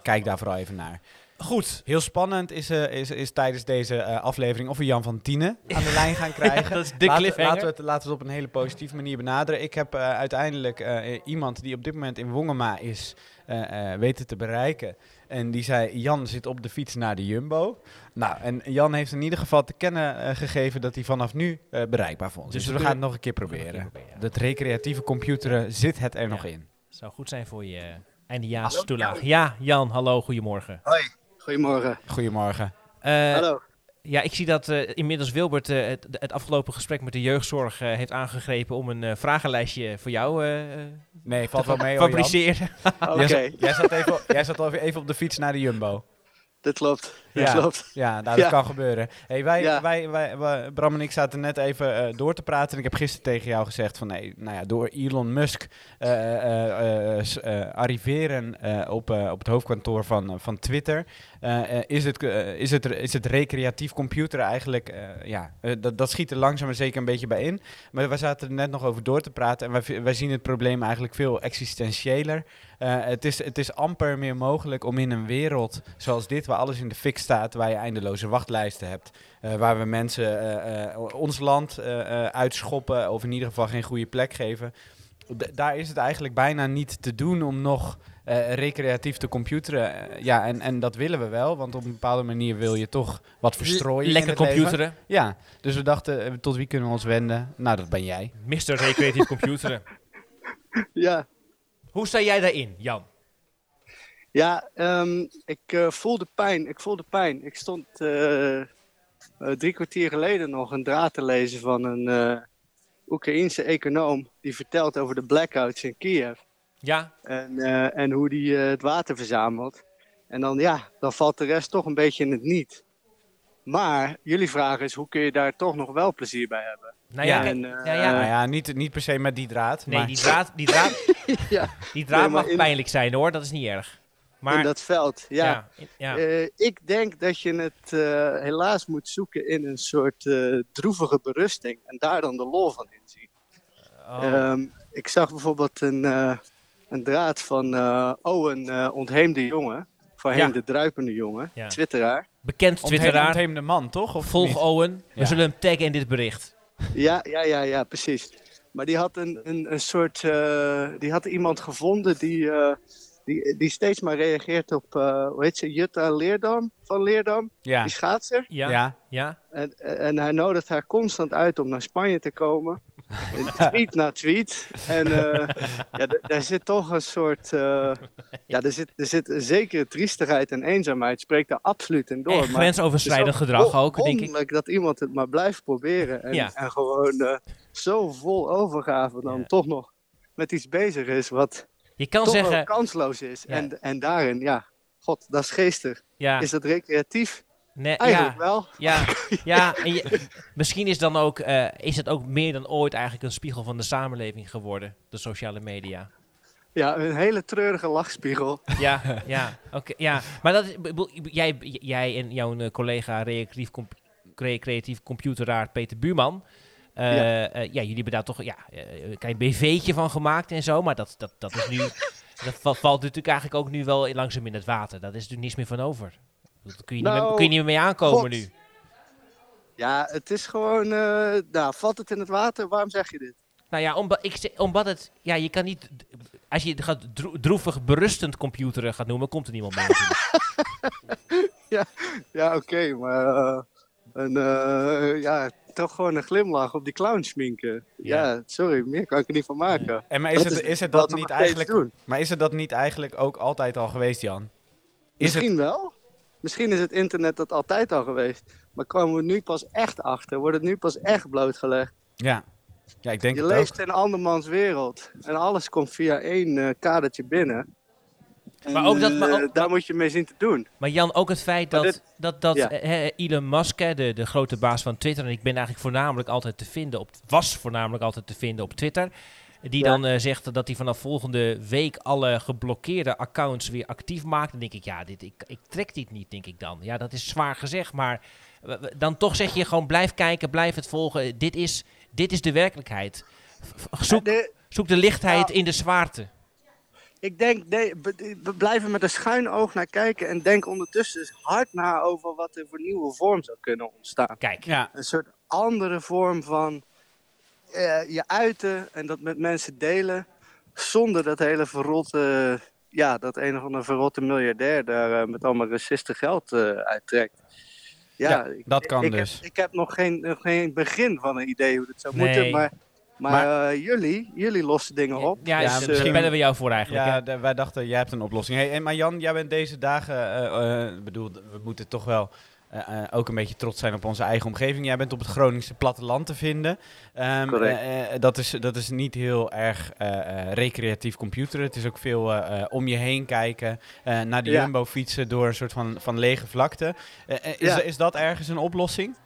kijk daar vooral even naar. Goed. Heel spannend is, eh, is, is tijdens deze eh, aflevering of we Jan van Tienen aan de lijn gaan krijgen. dat is de laten, we het, laten we het op een hele positieve manier benaderen. Ik heb eh, uiteindelijk eh, iemand die op dit moment in Wongema is eh, eh, weten te bereiken. En die zei, Jan zit op de fiets naar de Jumbo. Nou, en Jan heeft in ieder geval te kennen eh, gegeven dat hij vanaf nu eh, bereikbaar voor ons Dus is. Dus we gaan het nog een keer een proberen. keer proberen. Dat recreatieve computeren zit het er nog in. Zou goed zijn voor je eindejaars toelaag. Ja, Jan, hallo, goedemorgen. Hoi, goedemorgen. Goedemorgen. Eh, Hallo. Ja, ik zie dat eh, inmiddels Wilbert eh, het, het afgelopen gesprek met de jeugdzorg eh, heeft aangegrepen om een eh, vragenlijstje voor jou Nee, te valt wel mee fabriceren. Oké, Jij, zat, jij zat even, jij zat al even op de fiets naar de Jumbo. dat klopt. Dat Ja. klopt. Ja, nou, dat Ja. kan gebeuren. Hey, wij, Ja. wij, wij, wij- Bram en ik zaten net even eh, door te praten. En ik heb gisteren tegen jou gezegd van... Nee, nou ja, door Elon Musk eh, eh, eh, eh, arriveren eh, op, eh, op het hoofdkantoor van, van Twitter... eh, eh, is, het, eh, is, het, is het recreatief computer eigenlijk... ja, dat, dat schiet er langzaam maar zeker een beetje bij in. Maar wij zaten er net nog over door te praten. En wij, wij zien het probleem eigenlijk veel existentiëler. Het, is, het is amper meer mogelijk om in een wereld zoals dit, waar alles in de fik staat, waar je eindeloze wachtlijsten hebt, waar we mensen ons land uitschoppen of in ieder geval geen goede plek geven. Daar is het eigenlijk bijna niet te doen om nog eh, recreatief te computeren. Ja, en, en dat willen we wel, want op een bepaalde manier wil je toch wat verstrooien. in Lekker het leven. computeren. Ja, dus we dachten, eh, tot wie kunnen we ons wenden? Nou, dat ben jij. Mr. Recreatief Computeren. Ja, Hoe sta jij daarin, Jan? ja ehm, ik eh, voelde pijn. Ik voelde pijn. Ik stond eh, eh, drie kwartier geleden nog een draad te lezen van een eh Oekraïense econoom. Die vertelt over de blackouts in Kiev. Ja, En, eh, en hoe die eh, het water verzamelt. En dan, ja, dan valt de rest toch een beetje in het niet. Maar jullie vraag is, hoe kun je daar toch nog wel plezier bij hebben? nou ja, Ja. kijk, En, eh, ja, ja. nou ja, niet, niet per se met die draad. nee, maar die draad, die draad, Ja. die draad Nee, mag in- pijnlijk zijn hoor, dat is niet erg. Maar in dat veld, ja. ja, in- ja. Eh, ik denk dat je het eh, helaas moet zoeken in een soort eh, droevige berusting. En daar dan de lol van inzien. Oh. Ehm, ik zag bijvoorbeeld een, eh, een draad van eh, Owen eh, Ontheemde Jongen. Voorheen Ja. de druipende jongen, Ja. twitteraar. Bekend twitteraar, ontheemde man, toch? Of volg niet? Owen. We zullen hem taggen in dit bericht. Ja, ja, ja, ja, precies. Maar die had een, een, een soort. eh, die had iemand gevonden die, eh, die, die steeds maar reageert op. eh, hoe heet ze? Jutta Leerdam van Leerdam, Ja. die schaatser. Ja, Ja. ja. En, en hij nodigt haar constant uit om naar Spanje te komen. Tweet na tweet. En eh, ja, daar zit toch een soort. eh, ja, er zit, er zit een zekere triestigheid en eenzaamheid. Spreekt daar absoluut in door. En maar grensoverschrijdend gedrag ook, denk ik. dat iemand het maar blijft proberen. En, Ja. en gewoon eh, zo vol overgave dan Ja. toch nog met iets bezig is wat Je kan toch zeggen, kansloos is. Ja. En, en daarin, ja, god, dat is geestig. Is dat recreatief? Nee, Eigenlijk ja, wel. ja, ja en je- misschien is, dan ook, eh, is het ook meer dan ooit eigenlijk een spiegel van de samenleving geworden, de sociale media. Ja, een hele treurige lachspiegel. Ja, ja, oké, ja. Maar dat, is- jij, jij en jouw eh, collega recreatief, comp creatief computeraar Peter Buurman, eh, Ja. ja, jullie hebben daar toch ja, een klein BV'tje van gemaakt en zo, maar dat, dat, dat is nu, dat va- valt natuurlijk eigenlijk ook nu wel langzaam in het water. Dat is natuurlijk niets meer van over. Daar kun je, niet, meer, Nou, kun je niet meer mee aankomen God. nu. Ja, het is gewoon. eh, nou, valt het in het water? Waarom zeg je dit? Nou ja, omdat, ik, zeg- omdat het, ja, je kan niet, als je het gaat dro- droevig berustend computeren gaat noemen, komt er niemand bij. natuurlijk. Ja, oké, maar. eh, een, eh, ja, toch gewoon een glimlach op die clown sminken. Ja. Ja, sorry, meer kan ik er niet van maken. En maar is Dat het, is het dat niet eigenlijk... doen. Maar is het dat niet eigenlijk ook altijd al geweest, Jan? Is het, Misschien wel. Misschien is het internet dat altijd al geweest. Maar komen we nu pas echt achter? Wordt het nu pas echt blootgelegd? ja. Ja, ik denk je het leeft ook. in andermans wereld. En alles komt via één eh, kadertje binnen. En, Maar ook dat- maar eh, daar moet je mee zien te doen. Maar Jan, ook het feit dat, dit- dat, dat Ja. eh, Elon Musk, hè, de, de grote baas van Twitter, en ik ben eigenlijk voornamelijk altijd te vinden op, was voornamelijk altijd te vinden op Twitter, die Ja. dan eh, zegt dat hij vanaf volgende week alle geblokkeerde accounts weer actief maakt. Dan denk ik, ja, dit, ik, ik trek dit niet, denk ik dan. Ja, dat is zwaar gezegd, maar w- dan toch zeg je gewoon blijf kijken, blijf het volgen. Dit is, dit is de werkelijkheid. Zoek, De- zoek de lichtheid Nou, in de zwaarte. ik denk, nee, we blijven met een schuin oog naar kijken. En denk ondertussen hard na over wat er voor nieuwe vorm zou kunnen ontstaan. Kijk, Ja, Een soort andere vorm van eh, je uiten en dat met mensen delen. Zonder dat hele verrotte, ja, dat een of andere verrotte miljardair daar eh, met allemaal racisten geld eh, uittrekt. Ja, Ja, ik- dat kan ik dus. Heb, ik heb nog geen, nog geen begin van een idee hoe dat zou Nee. moeten. Maar, maar, eh, jullie, jullie lossen dingen op. ja, Ja, dus, misschien- daar bellen we jou voor eigenlijk. ja wij dachten, jij hebt een oplossing. Hey, maar Jan, jij bent deze dagen, eh, bedoel, we moeten toch wel eh, eh, ook een beetje trots zijn op onze eigen omgeving. Jij bent op het Groningse platteland te vinden. Ehm, Correct. eh, dat, is, dat is niet heel erg recreatief computeren. Het is ook veel om je heen kijken, naar de Ja. Jumbo fietsen door een soort van, van lege vlakte. Is, Ja. is dat ergens een oplossing?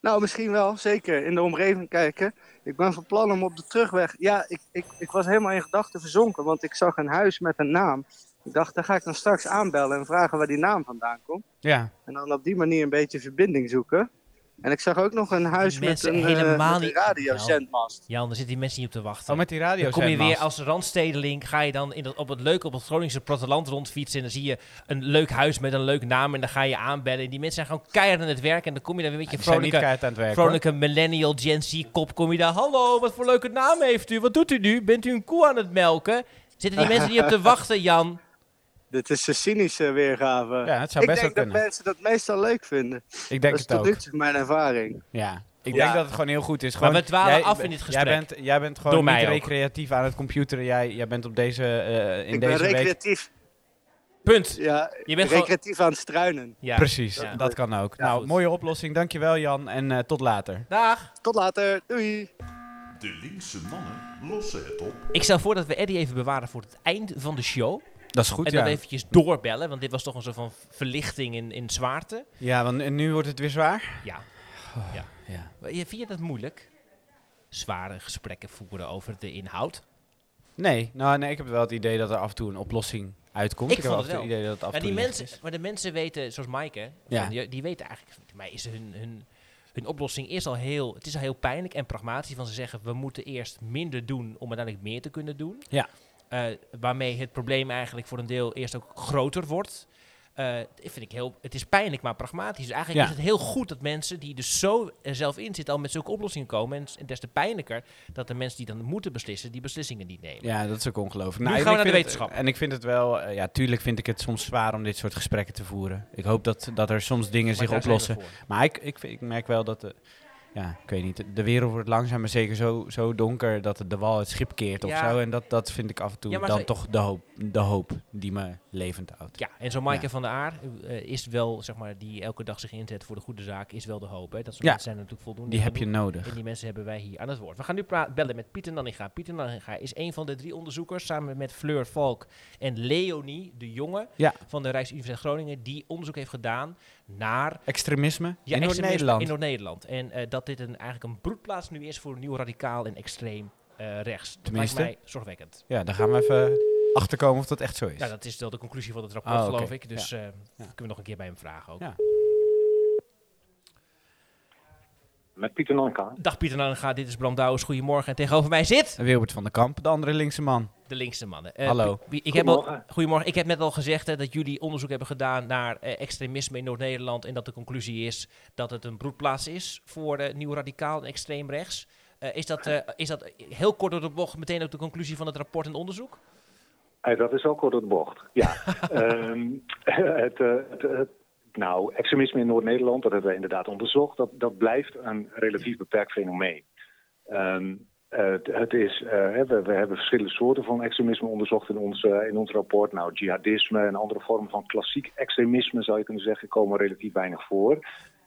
Nou, misschien wel, zeker. In de omgeving kijken. Ik ben van plan om op de terugweg... Ja, ik, ik, ik was helemaal in gedachten verzonken, want ik zag een huis met een naam. Ik dacht, daar ga ik dan straks aanbellen en vragen waar die naam vandaan komt. Ja. En dan op die manier een beetje verbinding zoeken. En ik zag ook nog een huis met een, eh, helemaal met een radiozendmast. Jan, daar zitten die mensen niet op te wachten. Oh, met die radio. Dan kom je weer als randstedeling, ga je dan in dat, op het leuke op het Groningse platteland rondfietsen. En dan zie je een leuk huis met een leuk naam en dan ga je aanbellen. En die mensen zijn gewoon keihard aan het werk. En dan kom je daar weer met je vrolijke, keihard aan het werk, hoor. vrolijke millennial Gen Z kop. Kom je daar, hallo, wat voor leuke naam heeft u? Wat doet u nu? Bent u een koe aan het melken? Zitten die mensen niet op te wachten, Jan? Dit is een cynische weergave. Ja, het zou ik best denk dat kunnen. mensen dat meestal leuk vinden. Ik denk dat is het tot ook. nu toe mijn ervaring. Ja. Ik Ja. denk dat het gewoon heel goed is. Maar we dwalen jij- af in dit Jij gesprek. bent, jij bent gewoon Door niet recreatief aan het computeren. Jij, jij bent op deze, eh, in ik ben week... recreatief, Punt. ja, Je bent gewoon- recreatief aan het struinen. Ja. Precies, Ja. dat kan ook. Ja, nou, goed. mooie oplossing. Dankjewel Jan en eh, tot later. Dag. Tot later, doei! De linkse mannen lossen het op. Ik stel voor dat we Eddie even bewaren voor het eind van de show. Dat is goed, en ja. dan eventjes doorbellen, want dit was toch een soort van verlichting in, in zwaarte. Ja, want nu wordt het weer zwaar. Ja. ja. Ja. Maar je- Vind je dat moeilijk? Zware gesprekken voeren over de inhoud. Nee, nou nee, ik heb wel het idee dat er af en toe een oplossing uitkomt. Ik heb vond en het wel. idee dat het af Maar en die toe licht mensen, is. maar de mensen weten, zoals Mike, hè, Ja. die, die weten eigenlijk, mij is hun, hun, hun oplossing is al heel, het is al heel pijnlijk en pragmatisch. Van ze zeggen, we moeten eerst minder doen om uiteindelijk meer te kunnen doen. Ja. Eh, waarmee het probleem eigenlijk voor een deel eerst ook groter wordt. Eh, dat vind ik heel, het is pijnlijk, maar pragmatisch. Dus eigenlijk Ja. is het heel goed dat mensen die er zo er zelf in zitten al met zulke oplossingen komen. En, en des te pijnlijker dat de mensen die dan moeten beslissen, die beslissingen niet nemen. Ja, dat is ook ongelooflijk. Nou, gaan we naar de het- wetenschap. en ik vind het wel, eh, ja, tuurlijk vind ik het soms zwaar om dit soort gesprekken te voeren. Ik hoop dat, dat er soms dingen Maar zich oplossen. Maar ik, ik, ik merk wel dat, de, ja, ik weet niet, de wereld wordt langzaam maar zeker zo, zo donker dat het de wal het schip keert of zo. En dat, dat vind ik af en toe Ja, dan zo- toch de hoop, de hoop die me levend houdt. Ja, en zo'n Maaike Ja. van der Aar eh, is wel, zeg maar, die elke dag zich inzet voor de goede zaak, is wel de hoop. Hè? Dat soort mensen zijn natuurlijk voldoende. Die heb je nodig. En die mensen hebben wij hier aan het woord. We gaan nu bellen met Pieter Nanninga. Pieter Nanninga is een van de drie onderzoekers, samen met Fleur Valk en Leonie de Jonge van de Rijksuniversiteit Groningen, die onderzoek heeft gedaan naar Extremisme ja, in Noord-Nederland. In Noord-Nederland. En eh, dat dit een, eigenlijk een broedplaats nu is voor nieuw radicaal en extreem eh, rechts. Dat Tenminste. lijkt mij zorgwekkend. Ja, daar gaan we even achterkomen of dat echt zo is. Ja, dat is wel de conclusie van het rapport, Ah, geloof ik. Dus Ja. eh, kunnen we nog een keer bij hem vragen ook. Ja. Met Pieter Nanka. Dag Pieter Nanninga, dit is Bram Douwens. Goedemorgen. En tegenover mij zit Wilbert van der Kamp, de andere linkse man. de linkse mannen. Eh, Hallo. Ik heb al, Goedemorgen. goedemorgen. Ik heb net al gezegd hè, dat jullie onderzoek hebben gedaan naar eh, extremisme in Noord-Nederland. En dat de conclusie is dat het een broedplaats is voor eh, nieuw radicaal en extreem rechts. Eh, is, dat, eh, is dat heel kort door de bocht meteen ook de conclusie van het rapport en onderzoek? Dat is ook kort door de bocht. Ja. Ehm, het, eh, het, het- nou, extremisme in Noord-Nederland, dat hebben we inderdaad onderzocht. Dat, dat blijft een relatief beperkt fenomeen. Ehm, het, is, eh, we, we hebben verschillende soorten van extremisme onderzocht in ons, eh, in ons rapport. Nou, jihadisme en andere vormen van klassiek extremisme, zou je kunnen zeggen, komen relatief weinig voor.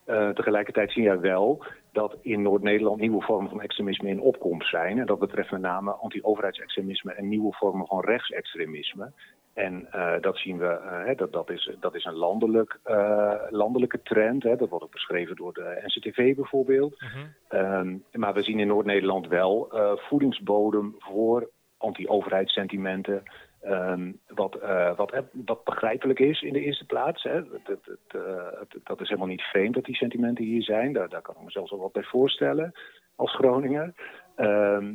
Eh, tegelijkertijd zie je wel dat in Noord-Nederland nieuwe vormen van extremisme in opkomst zijn. En dat betreft met name anti-overheidsextremisme en nieuwe vormen van rechtsextremisme. En eh, dat zien we, eh, hè, dat, dat, is, dat is een landelijk, eh, landelijke trend. Hè. Dat wordt ook beschreven door de NCTV bijvoorbeeld. Ehm, maar we zien in Noord-Nederland wel voedingsbodem voor anti-overheidssentimenten. Ehm, wat, eh, wat, begrijpelijk is in de eerste plaats. Hè. Het, eh, dat is helemaal niet vreemd dat die sentimenten hier zijn. Daar, kan ik me zelfs wel wat bij voorstellen als Groninger. Ehm,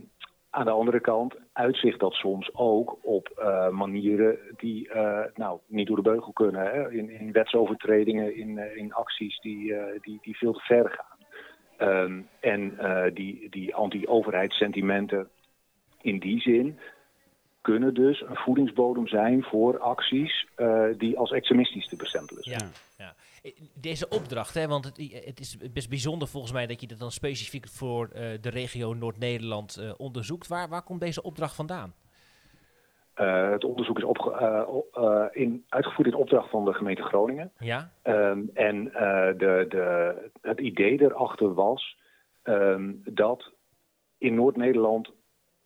aan de andere kant uitzicht dat soms ook op eh, manieren die nou, niet door de beugel kunnen. Hè? In, in wetsovertredingen, in, in acties die, die, die veel te ver gaan. Ehm, en die, die anti-overheidssentimenten in die zin kunnen dus een voedingsbodem zijn voor acties eh, die als extremistisch te bestempelen zijn. Ja, ja. Eh, Deze opdracht, hè, want het, het is best bijzonder volgens mij dat je dat dan specifiek voor eh, de regio Noord-Nederland onderzoekt. Waar, waar komt deze opdracht vandaan? Het onderzoek is opge- in, uitgevoerd in opdracht van de gemeente Groningen. Ja? Ehm, en de, de, het idee erachter was ehm, dat in Noord-Nederland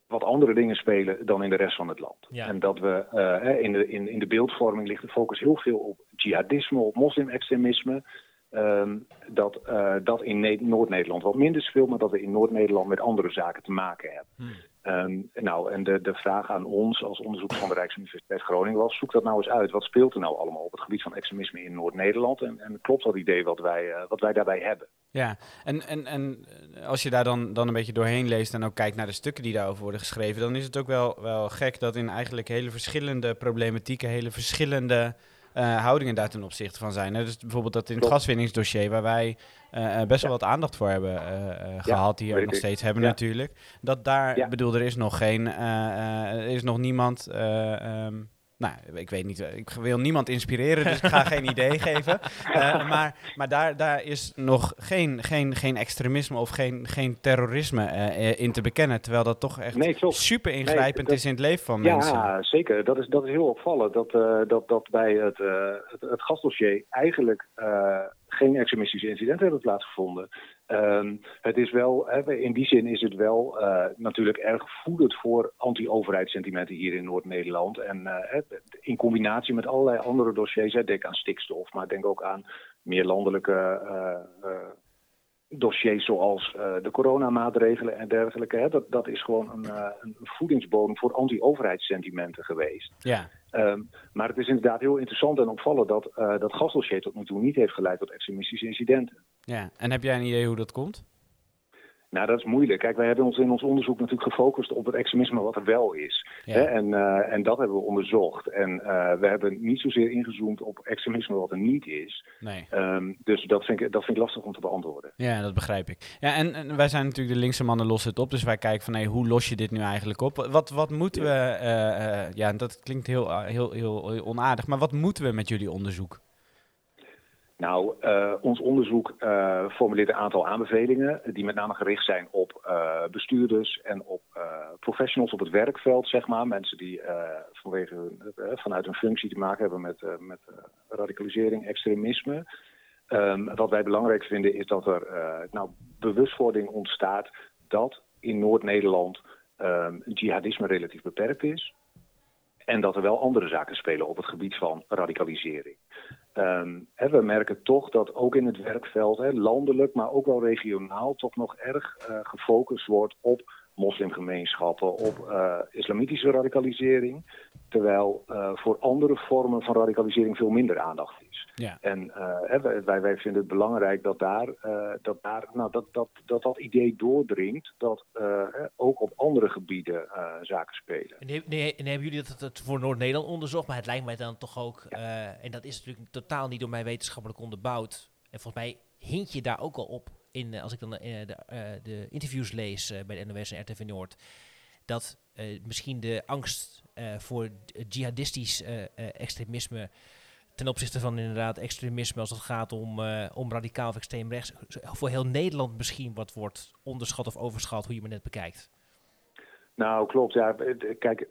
wat andere dingen spelen dan in de rest van het land. Ja. En dat we eh, in, de, in, in de beeldvorming ligt de focus heel veel op jihadisme, op moslimextremisme. Ehm, dat dat, dat in Ne- Noord-Nederland wat minder speelt, maar dat we in Noord-Nederland met andere zaken te maken hebben. Ehm, nou, en de, de vraag aan ons als onderzoekers van de Rijksuniversiteit Groningen was: zoek dat nou eens uit. Wat speelt er nou allemaal op het gebied van extremisme in Noord-Nederland? En, en klopt dat idee wat wij, eh, wat wij daarbij hebben? Ja, en, en, en eh, als je daar dan, dan een beetje doorheen leest en ook kijkt naar de stukken die daarover worden geschreven, dan is het ook wel, wel gek dat in eigenlijk hele verschillende problematieken, hele verschillende eh, houdingen daar ten opzichte van zijn. hè. Dus bijvoorbeeld dat in het Klopt. gaswinningsdossier, waar wij eh, eh, best wel wat aandacht voor hebben eh, gehad, die ook nog ik. steeds hebben natuurlijk. Dat daar, bedoel, er is nog geen, er is nog niemand. eh, ehm, nou, ik weet niet, ik wil niemand inspireren, dus ik ga geen idee geven. Eh, maar maar daar, daar is nog geen, geen, geen extremisme of geen, geen terrorisme eh, eh, in te bekennen. Terwijl dat toch echt Nee, super ingrijpend Nee, dat- is in het leven van mensen. Ja, zeker. Dat is, dat is heel opvallend. Dat, dat, dat bij het, het, het gasdossier eigenlijk geen extremistische incidenten hebben plaatsgevonden. Ehm, het is wel, in die zin is het wel eh, natuurlijk erg voedend voor anti-overheidssentimenten hier in Noord-Nederland. En eh, in combinatie met allerlei andere dossiers, denk aan stikstof, maar denk ook aan meer landelijke eh, dossiers zoals de coronamaatregelen en dergelijke. Dat, dat is gewoon een, een voedingsbodem voor anti-overheidssentimenten geweest. Ja. Ehm, maar het is inderdaad heel interessant en opvallend dat eh, dat gasdossier tot nu toe niet heeft geleid tot extremistische incidenten. ja. En heb jij een idee hoe dat komt? Nou, dat is moeilijk. Kijk, wij hebben ons in ons onderzoek natuurlijk gefocust op het extremisme wat er wel is. Ja. Hè? En, eh, en dat hebben we onderzocht. En eh, we hebben niet zozeer ingezoomd op extremisme wat er niet is. Nee. Ehm, dus dat vind, ik, dat vind ik lastig om te beantwoorden. Ja, dat begrijp ik. Ja, en, en wij zijn natuurlijk de linkse mannen lossen het op. Dus wij kijken van, hey, hoe los je dit nu eigenlijk op? Wat, wat moeten we... eh, ja, dat klinkt heel, heel, heel, heel onaardig. Maar wat moeten we met jullie onderzoek? Nou, eh, ons onderzoek eh, formuleert een aantal aanbevelingen die met name gericht zijn op eh, bestuurders en op eh, professionals op het werkveld, zeg maar. Mensen die eh, vanwege eh, vanuit hun functie te maken hebben met, eh, met eh, radicalisering, extremisme. Ehm, wat wij belangrijk vinden is dat er eh, nou, bewustwording ontstaat dat in Noord-Nederland ehm, jihadisme relatief beperkt is. En dat er wel andere zaken spelen op het gebied van radicalisering. Ehm, we merken toch dat ook in het werkveld, hè, landelijk, maar ook wel regionaal, toch nog erg eh, gefocust wordt op moslimgemeenschappen, op eh, islamitische radicalisering. Terwijl eh, voor andere vormen van radicalisering veel minder aandacht is. Ja. En eh, wij, wij- vinden het belangrijk dat daar, dat, daar nou, dat, dat, dat, dat idee doordringt dat ook op andere gebieden zaken spelen. En, nee, en hebben jullie dat, dat voor Noord-Nederland onderzocht? Maar het lijkt mij dan toch ook, en dat is natuurlijk totaal niet door mij wetenschappelijk onderbouwd. En volgens mij hint je daar ook al op, in, eh, als ik dan eh, de, eh, de interviews lees bij de NOS en RTV Noord, dat misschien de angst voor jihadistisch extremisme ten opzichte van inderdaad extremisme als het gaat om, om radicaal of extreem rechts, voor heel Nederland misschien wat wordt onderschat of overschat, hoe je me net bekijkt. Nou, klopt. Ja, kijk,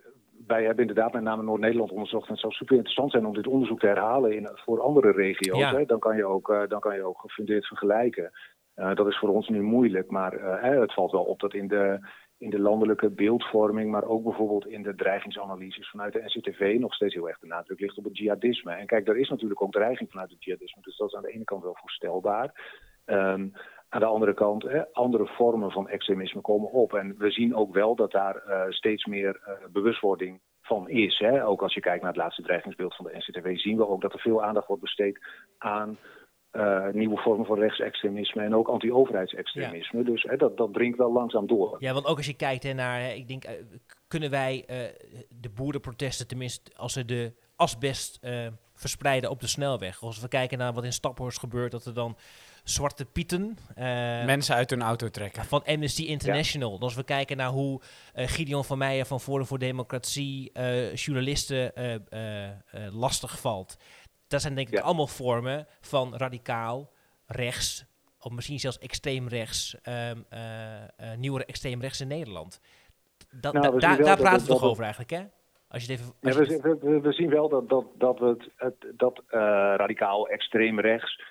wij hebben inderdaad met name Noord-Nederland onderzocht. En het zou super interessant zijn om dit onderzoek te herhalen in, voor andere regio's. Ja. Hè? Dan, kan je ook, dan kan je ook gefundeerd vergelijken. Eh, dat is voor ons nu moeilijk, maar eh, het valt wel op dat in de, in de landelijke beeldvorming, maar ook bijvoorbeeld in de dreigingsanalyses vanuit de NCTV nog steeds heel erg de nadruk ligt op het jihadisme. En kijk, er is natuurlijk ook dreiging vanuit het jihadisme, dus dat is aan de ene kant wel voorstelbaar. Ehm, aan de andere kant, hè, andere vormen van extremisme komen op. En we zien ook wel dat daar eh, steeds meer bewustwording van is. Hè. Ook als je kijkt naar het laatste dreigingsbeeld van de NCTV, zien we ook dat er veel aandacht wordt besteed aan eh, nieuwe vormen van rechtsextremisme en ook anti-overheidsextremisme. Dus hè, dat, dat dringt wel langzaam door. Ja, want ook als je kijkt hè, naar, hè, ik denk, eh, kunnen wij eh, de boerenprotesten, tenminste als ze de asbest eh, verspreiden op de snelweg. Als we kijken naar wat in Staphorst gebeurt, dat er dan zwarte pieten... eh, Mensen uit hun auto trekken. van Amnesty International. Als we kijken naar hoe Gideon van Meijer van Forum voor Democratie eh, journalisten eh, eh, eh, lastig valt. Dat zijn denk ik Ja. allemaal vormen van radicaal rechts, of misschien zelfs extreem rechts, ehm, eh, eh, nieuwere extreem rechts in Nederland. Dat, Nou, da- daar praten we toch dat over eigenlijk, hè? Als je het even... Als we, zien wel dat, dat, dat, het, het, dat eh, radicaal extreem rechts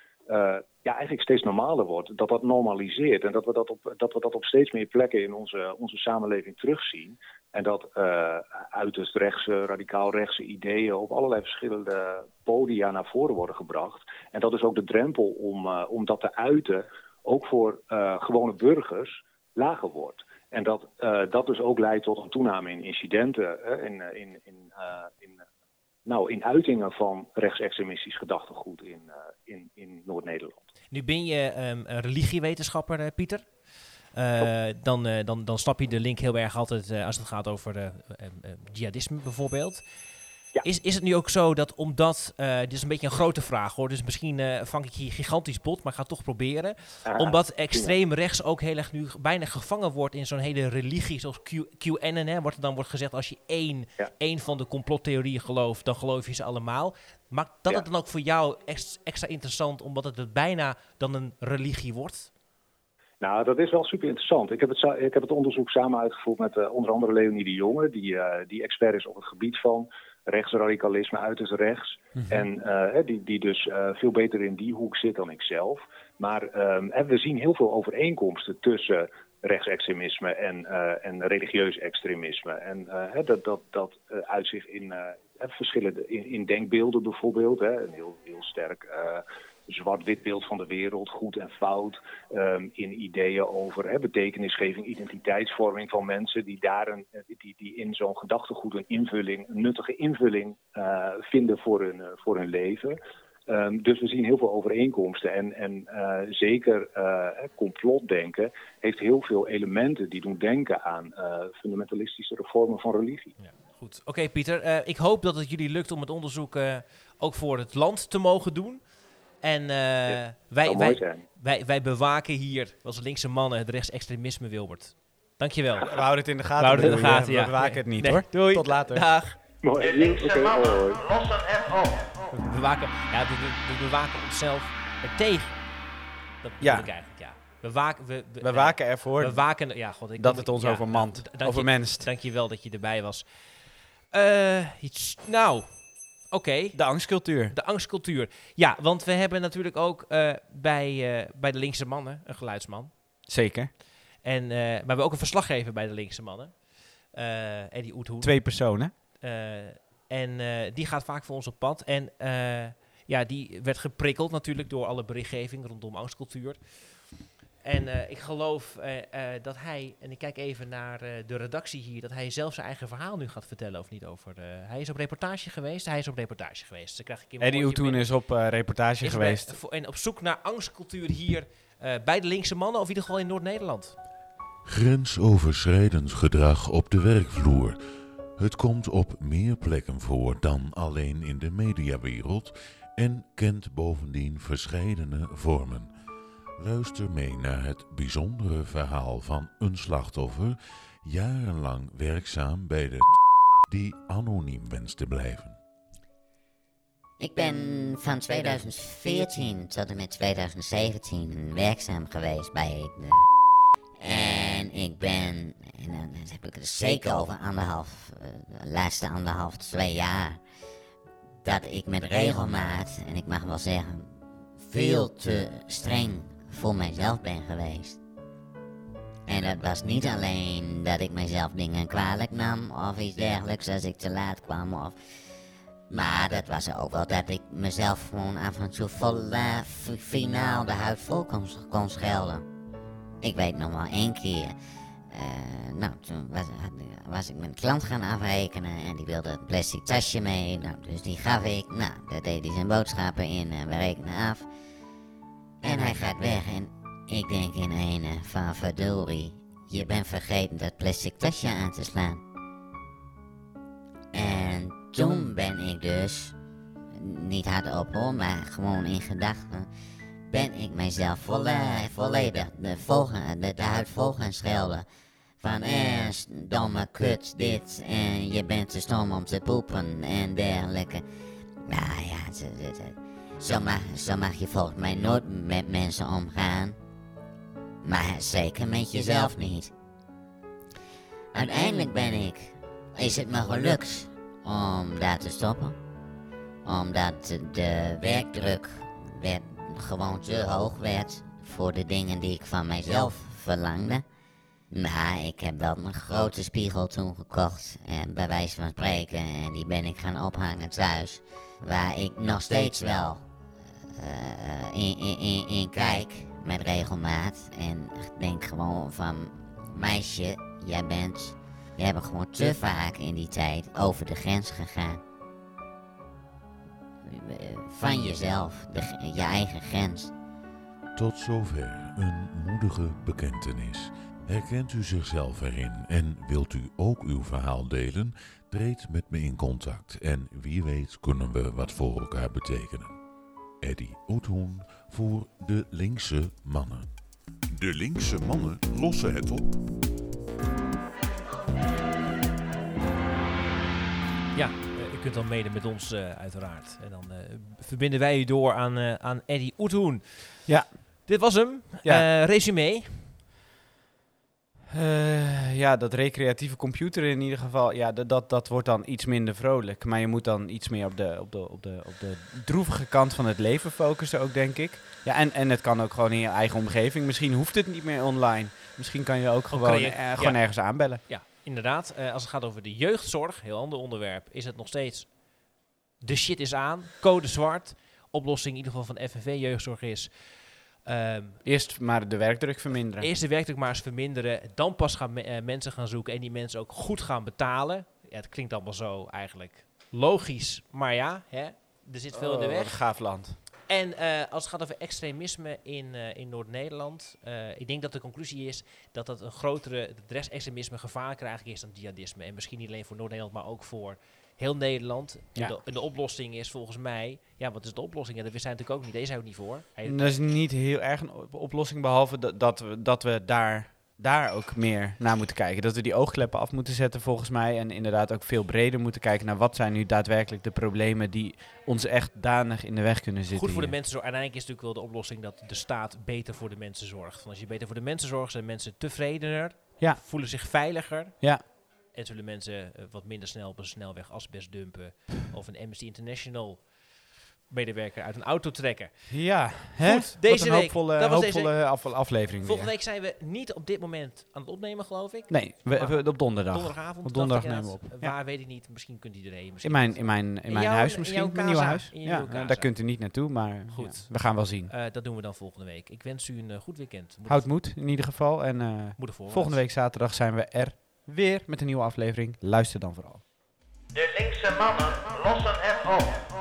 ja, eigenlijk steeds normaler wordt. Dat dat normaliseert en dat we dat op, dat we dat op steeds meer plekken in onze, onze samenleving terugzien. En dat eh uiterst rechtse, radicaal rechtse ideeën op allerlei verschillende podia naar voren worden gebracht. En dat is ook de drempel om, eh, om dat te uiten, ook voor eh, gewone burgers, lager wordt. En dat dat dus ook leidt tot een toename in incidenten, in, in, in, in, nou, in uitingen van rechtsextremistisch gedachtegoed in, in, in Noord-Nederland. Nu ben je ehm, een religiewetenschapper, Pieter. Eh, dan, eh, dan, dan snap je de link heel erg altijd eh, als het gaat over jihadisme bijvoorbeeld. Ja. Is, is het nu ook zo dat omdat, dit is een beetje een grote vraag hoor, dus misschien vang ik hier gigantisch bot, maar ik ga het toch proberen. Ah, omdat extreem rechts ook heel erg nu bijna gevangen wordt in zo'n hele religie zoals Q, QAnon, hè, wordt er dan wordt gezegd als je één, Ja. één van de complottheorieën gelooft, dan geloof je ze allemaal. Maakt dat het dan ook voor jou ex- extra interessant, omdat het bijna dan een religie wordt? Nou, dat is wel super interessant. Ik heb het, ik heb het onderzoek samen uitgevoerd met eh, onder andere Leonie de Jonge, die, eh, die expert is op het gebied van rechtsradicalisme, uiterst rechts. En eh, die, die dus veel beter in die hoek zit dan ik zelf. Maar ehm, hè, we zien heel veel overeenkomsten tussen rechtsextremisme en, en religieus extremisme. En dat, dat, dat uitzicht in verschillende in, in denkbeelden bijvoorbeeld. Hè, een heel, heel sterk zwart-wit beeld van de wereld, goed en fout. ehm, in ideeën over hè, betekenisgeving, identiteitsvorming van mensen die, daar een, eh, die, die in zo'n gedachtegoed een invulling, een nuttige invulling eh, vinden voor hun, eh, voor hun leven. Ehm, dus we zien heel veel overeenkomsten. En, en zeker hè, complotdenken heeft heel veel elementen die doen denken aan fundamentalistische vormen van religie. Goed, oké Pieter. ik hoop dat het jullie lukt om het onderzoek ook voor het land te mogen doen. En eh, Ja, wij, wij, wij, wij bewaken hier als linkse mannen het rechtsextremisme, Wilbert. Dankjewel. We houden het in de gaten. We houden het in de gaten, ja. We bewaken het niet Nee, hoor. doei. Tot later. Dag. Mooi. Linkse mannen lossen op. We bewaken, ja, we, we- we bewaken onszelf er tegen. Dat Ja. bedoel ik eigenlijk, ja. We waken, we, we, We waken ervoor we waken, ja, god, ik dat kom- het ons ja, overmand, dank overmenst. Je, dankjewel dat je erbij was. Eh, iets, nou, oké. De angstcultuur. De angstcultuur. Ja, want we hebben natuurlijk ook eh, bij, eh, bij de linkse mannen een geluidsman. Zeker. En, eh, maar we hebben ook een verslaggever bij de linkse mannen. Eddie Oethoen. Twee personen. En die gaat vaak voor ons op pad. En ja, die werd geprikkeld natuurlijk door alle berichtgeving rondom angstcultuur. En eh, ik geloof eh, eh, dat hij, en ik kijk even naar eh, de redactie hier, dat hij zelf zijn eigen verhaal nu gaat vertellen of niet over. eh, hij is op reportage geweest, hij is op reportage geweest. Dan krijg ik Eddie binnen. is op eh, reportage Is geweest. bij- en op zoek naar angstcultuur hier eh, bij de linkse mannen, of in ieder geval in Noord-Nederland. Grensoverschrijdend gedrag op de werkvloer. Het komt op meer plekken voor dan alleen in de mediawereld en kent bovendien verscheidene vormen. Luister mee naar het bijzondere verhaal van een slachtoffer, jarenlang werkzaam bij de die anoniem wenst te blijven. Ik ben van 2014 tot en met 2017 werkzaam geweest bij de... En ik ben, en dan heb ik het zeker over anderhalf, eh, de laatste anderhalf, twee jaar, dat ik met regelmaat, en ik mag wel zeggen, veel te streng voor mijzelf ben geweest. En dat was niet alleen dat ik mezelf dingen kwalijk nam of iets dergelijks als ik te laat kwam of... Maar dat was ook wel dat ik mezelf gewoon af en toe vol eh, f- finaal de huid vol kon, kon schelden. Ik weet nog wel één keer. eh, nou, toen was, was ik met een klant gaan afrekenen en die wilde een plastic tasje mee. Nou, dus die gaf ik. Nou, daar deed hij zijn boodschappen in en we rekenen af. En hij gaat weg en ik denk in ene van verdorie, je bent vergeten dat plastic tasje aan te slaan. En toen ben ik dus, niet hardop hoor, maar gewoon in gedachten, ben ik mijzelf volle- volledig de, volgen, de, de huid schelden. Van eh, domme kut dit en je bent te stom om te poepen en dergelijke. Nou ja, ze- ze- zo mag, je volgens mij nooit met mensen omgaan. Maar zeker met jezelf niet. Uiteindelijk ben ik, is het me gelukt om daar te stoppen. Omdat de werkdruk werd, gewoon te hoog werd voor de dingen die ik van mijzelf verlangde. Maar ik heb wel een grote spiegel toen gekocht, en bij wijze van spreken, en die ben ik gaan ophangen thuis. Waar ik nog steeds wel in, in, kijk met regelmaat. En denk gewoon van, meisje, jij bent, jij bent gewoon te vaak in die tijd over de grens gegaan. Eh, Van jezelf, de, je eigen grens. Tot zover een moedige bekentenis. Herkent u zichzelf erin en wilt u ook uw verhaal delen? Treed met me in contact en wie weet kunnen we wat voor elkaar betekenen. Eddie Oethoen voor de linkse mannen. De linkse mannen lossen het op. Ja, eh, u kunt dan mede met ons eh, uiteraard. En dan eh, verbinden wij u door aan, eh, aan Eddie Oethoen. Ja. Dit was hem. Ja. Eh, resume. Eh, ja, dat recreatieve computer in ieder geval, ja, dat, dat, dat wordt dan iets minder vrolijk. Maar je moet dan iets meer op de, op de, op de, op de droevige kant van het leven focussen ook, denk ik. Ja, en, en het kan ook gewoon in je eigen omgeving. Misschien hoeft het niet meer online. Misschien kan je ook gewoon, eh, gewoon ja. ergens aanbellen. Ja, inderdaad. Eh, als het gaat over de jeugdzorg, heel ander onderwerp, is het nog steeds de shit is aan. Code zwart. Oplossing in ieder geval van FNV jeugdzorg is. Ehm, Eerst maar de werkdruk verminderen. Eerst de werkdruk maar eens verminderen. Dan pas gaan me- eh, mensen gaan zoeken en die mensen ook goed gaan betalen. Ja, het klinkt allemaal zo eigenlijk logisch. Maar ja, hè, er zit veel in de Oh, weg. een gaaf land. En eh, als het gaat over extremisme in, eh, in Noord-Nederland, ik denk dat de conclusie is dat dat een grotere, het rechtsextremisme gevaarlijker eigenlijk is dan jihadisme. En misschien niet alleen voor Noord-Nederland, maar ook voor heel Nederland. Ja. En, de, oplossing is volgens mij, ja, wat is de oplossing? Ja, dat wist hij natuurlijk ook niet. Deze ook niet voor. Hij, Dat is niet heel erg een op- oplossing, behalve dat, dat we, dat we daar, daar ook meer naar moeten kijken. Dat we die oogkleppen af moeten zetten volgens mij. En inderdaad ook veel breder moeten kijken naar wat zijn nu daadwerkelijk de problemen die ons echt danig in de weg kunnen zitten. Goed voor de mensen. Uiteindelijk is natuurlijk wel de oplossing dat de staat beter voor de mensen zorgt. Want als je beter voor de mensen zorgt, zijn mensen tevredener, Ja. voelen zich veiliger. Ja. En zullen mensen eh, wat minder snel op een snelweg asbest dumpen. Of een Amnesty International medewerker uit een auto trekken. Ja, hè? Goed, deze een week. hoopvolle, dat was deze hoopvolle week. af- aflevering Volgende weer. week zijn we niet op dit moment aan het opnemen, geloof ik. Nee, we, we- op donderdag. Donderdagavond. Op donderdag nemen we op. Ja. Waar weet ik niet. Misschien kunt u erheen. In Misschien mijn, niet. in mijn, in In mijn jouw- huis in misschien, jouw mijn nieuwe huis. in Ja, casa. daar kunt u niet naartoe, maar Goed. ja, we gaan wel zien. Eh, dat doen we dan volgende week. Ik wens u een eh, goed weekend. Moet Houd moed in ieder geval. En volgende week zaterdag zijn we er weer met een nieuwe aflevering. Luister dan vooral. De linkse mannen lossen het op.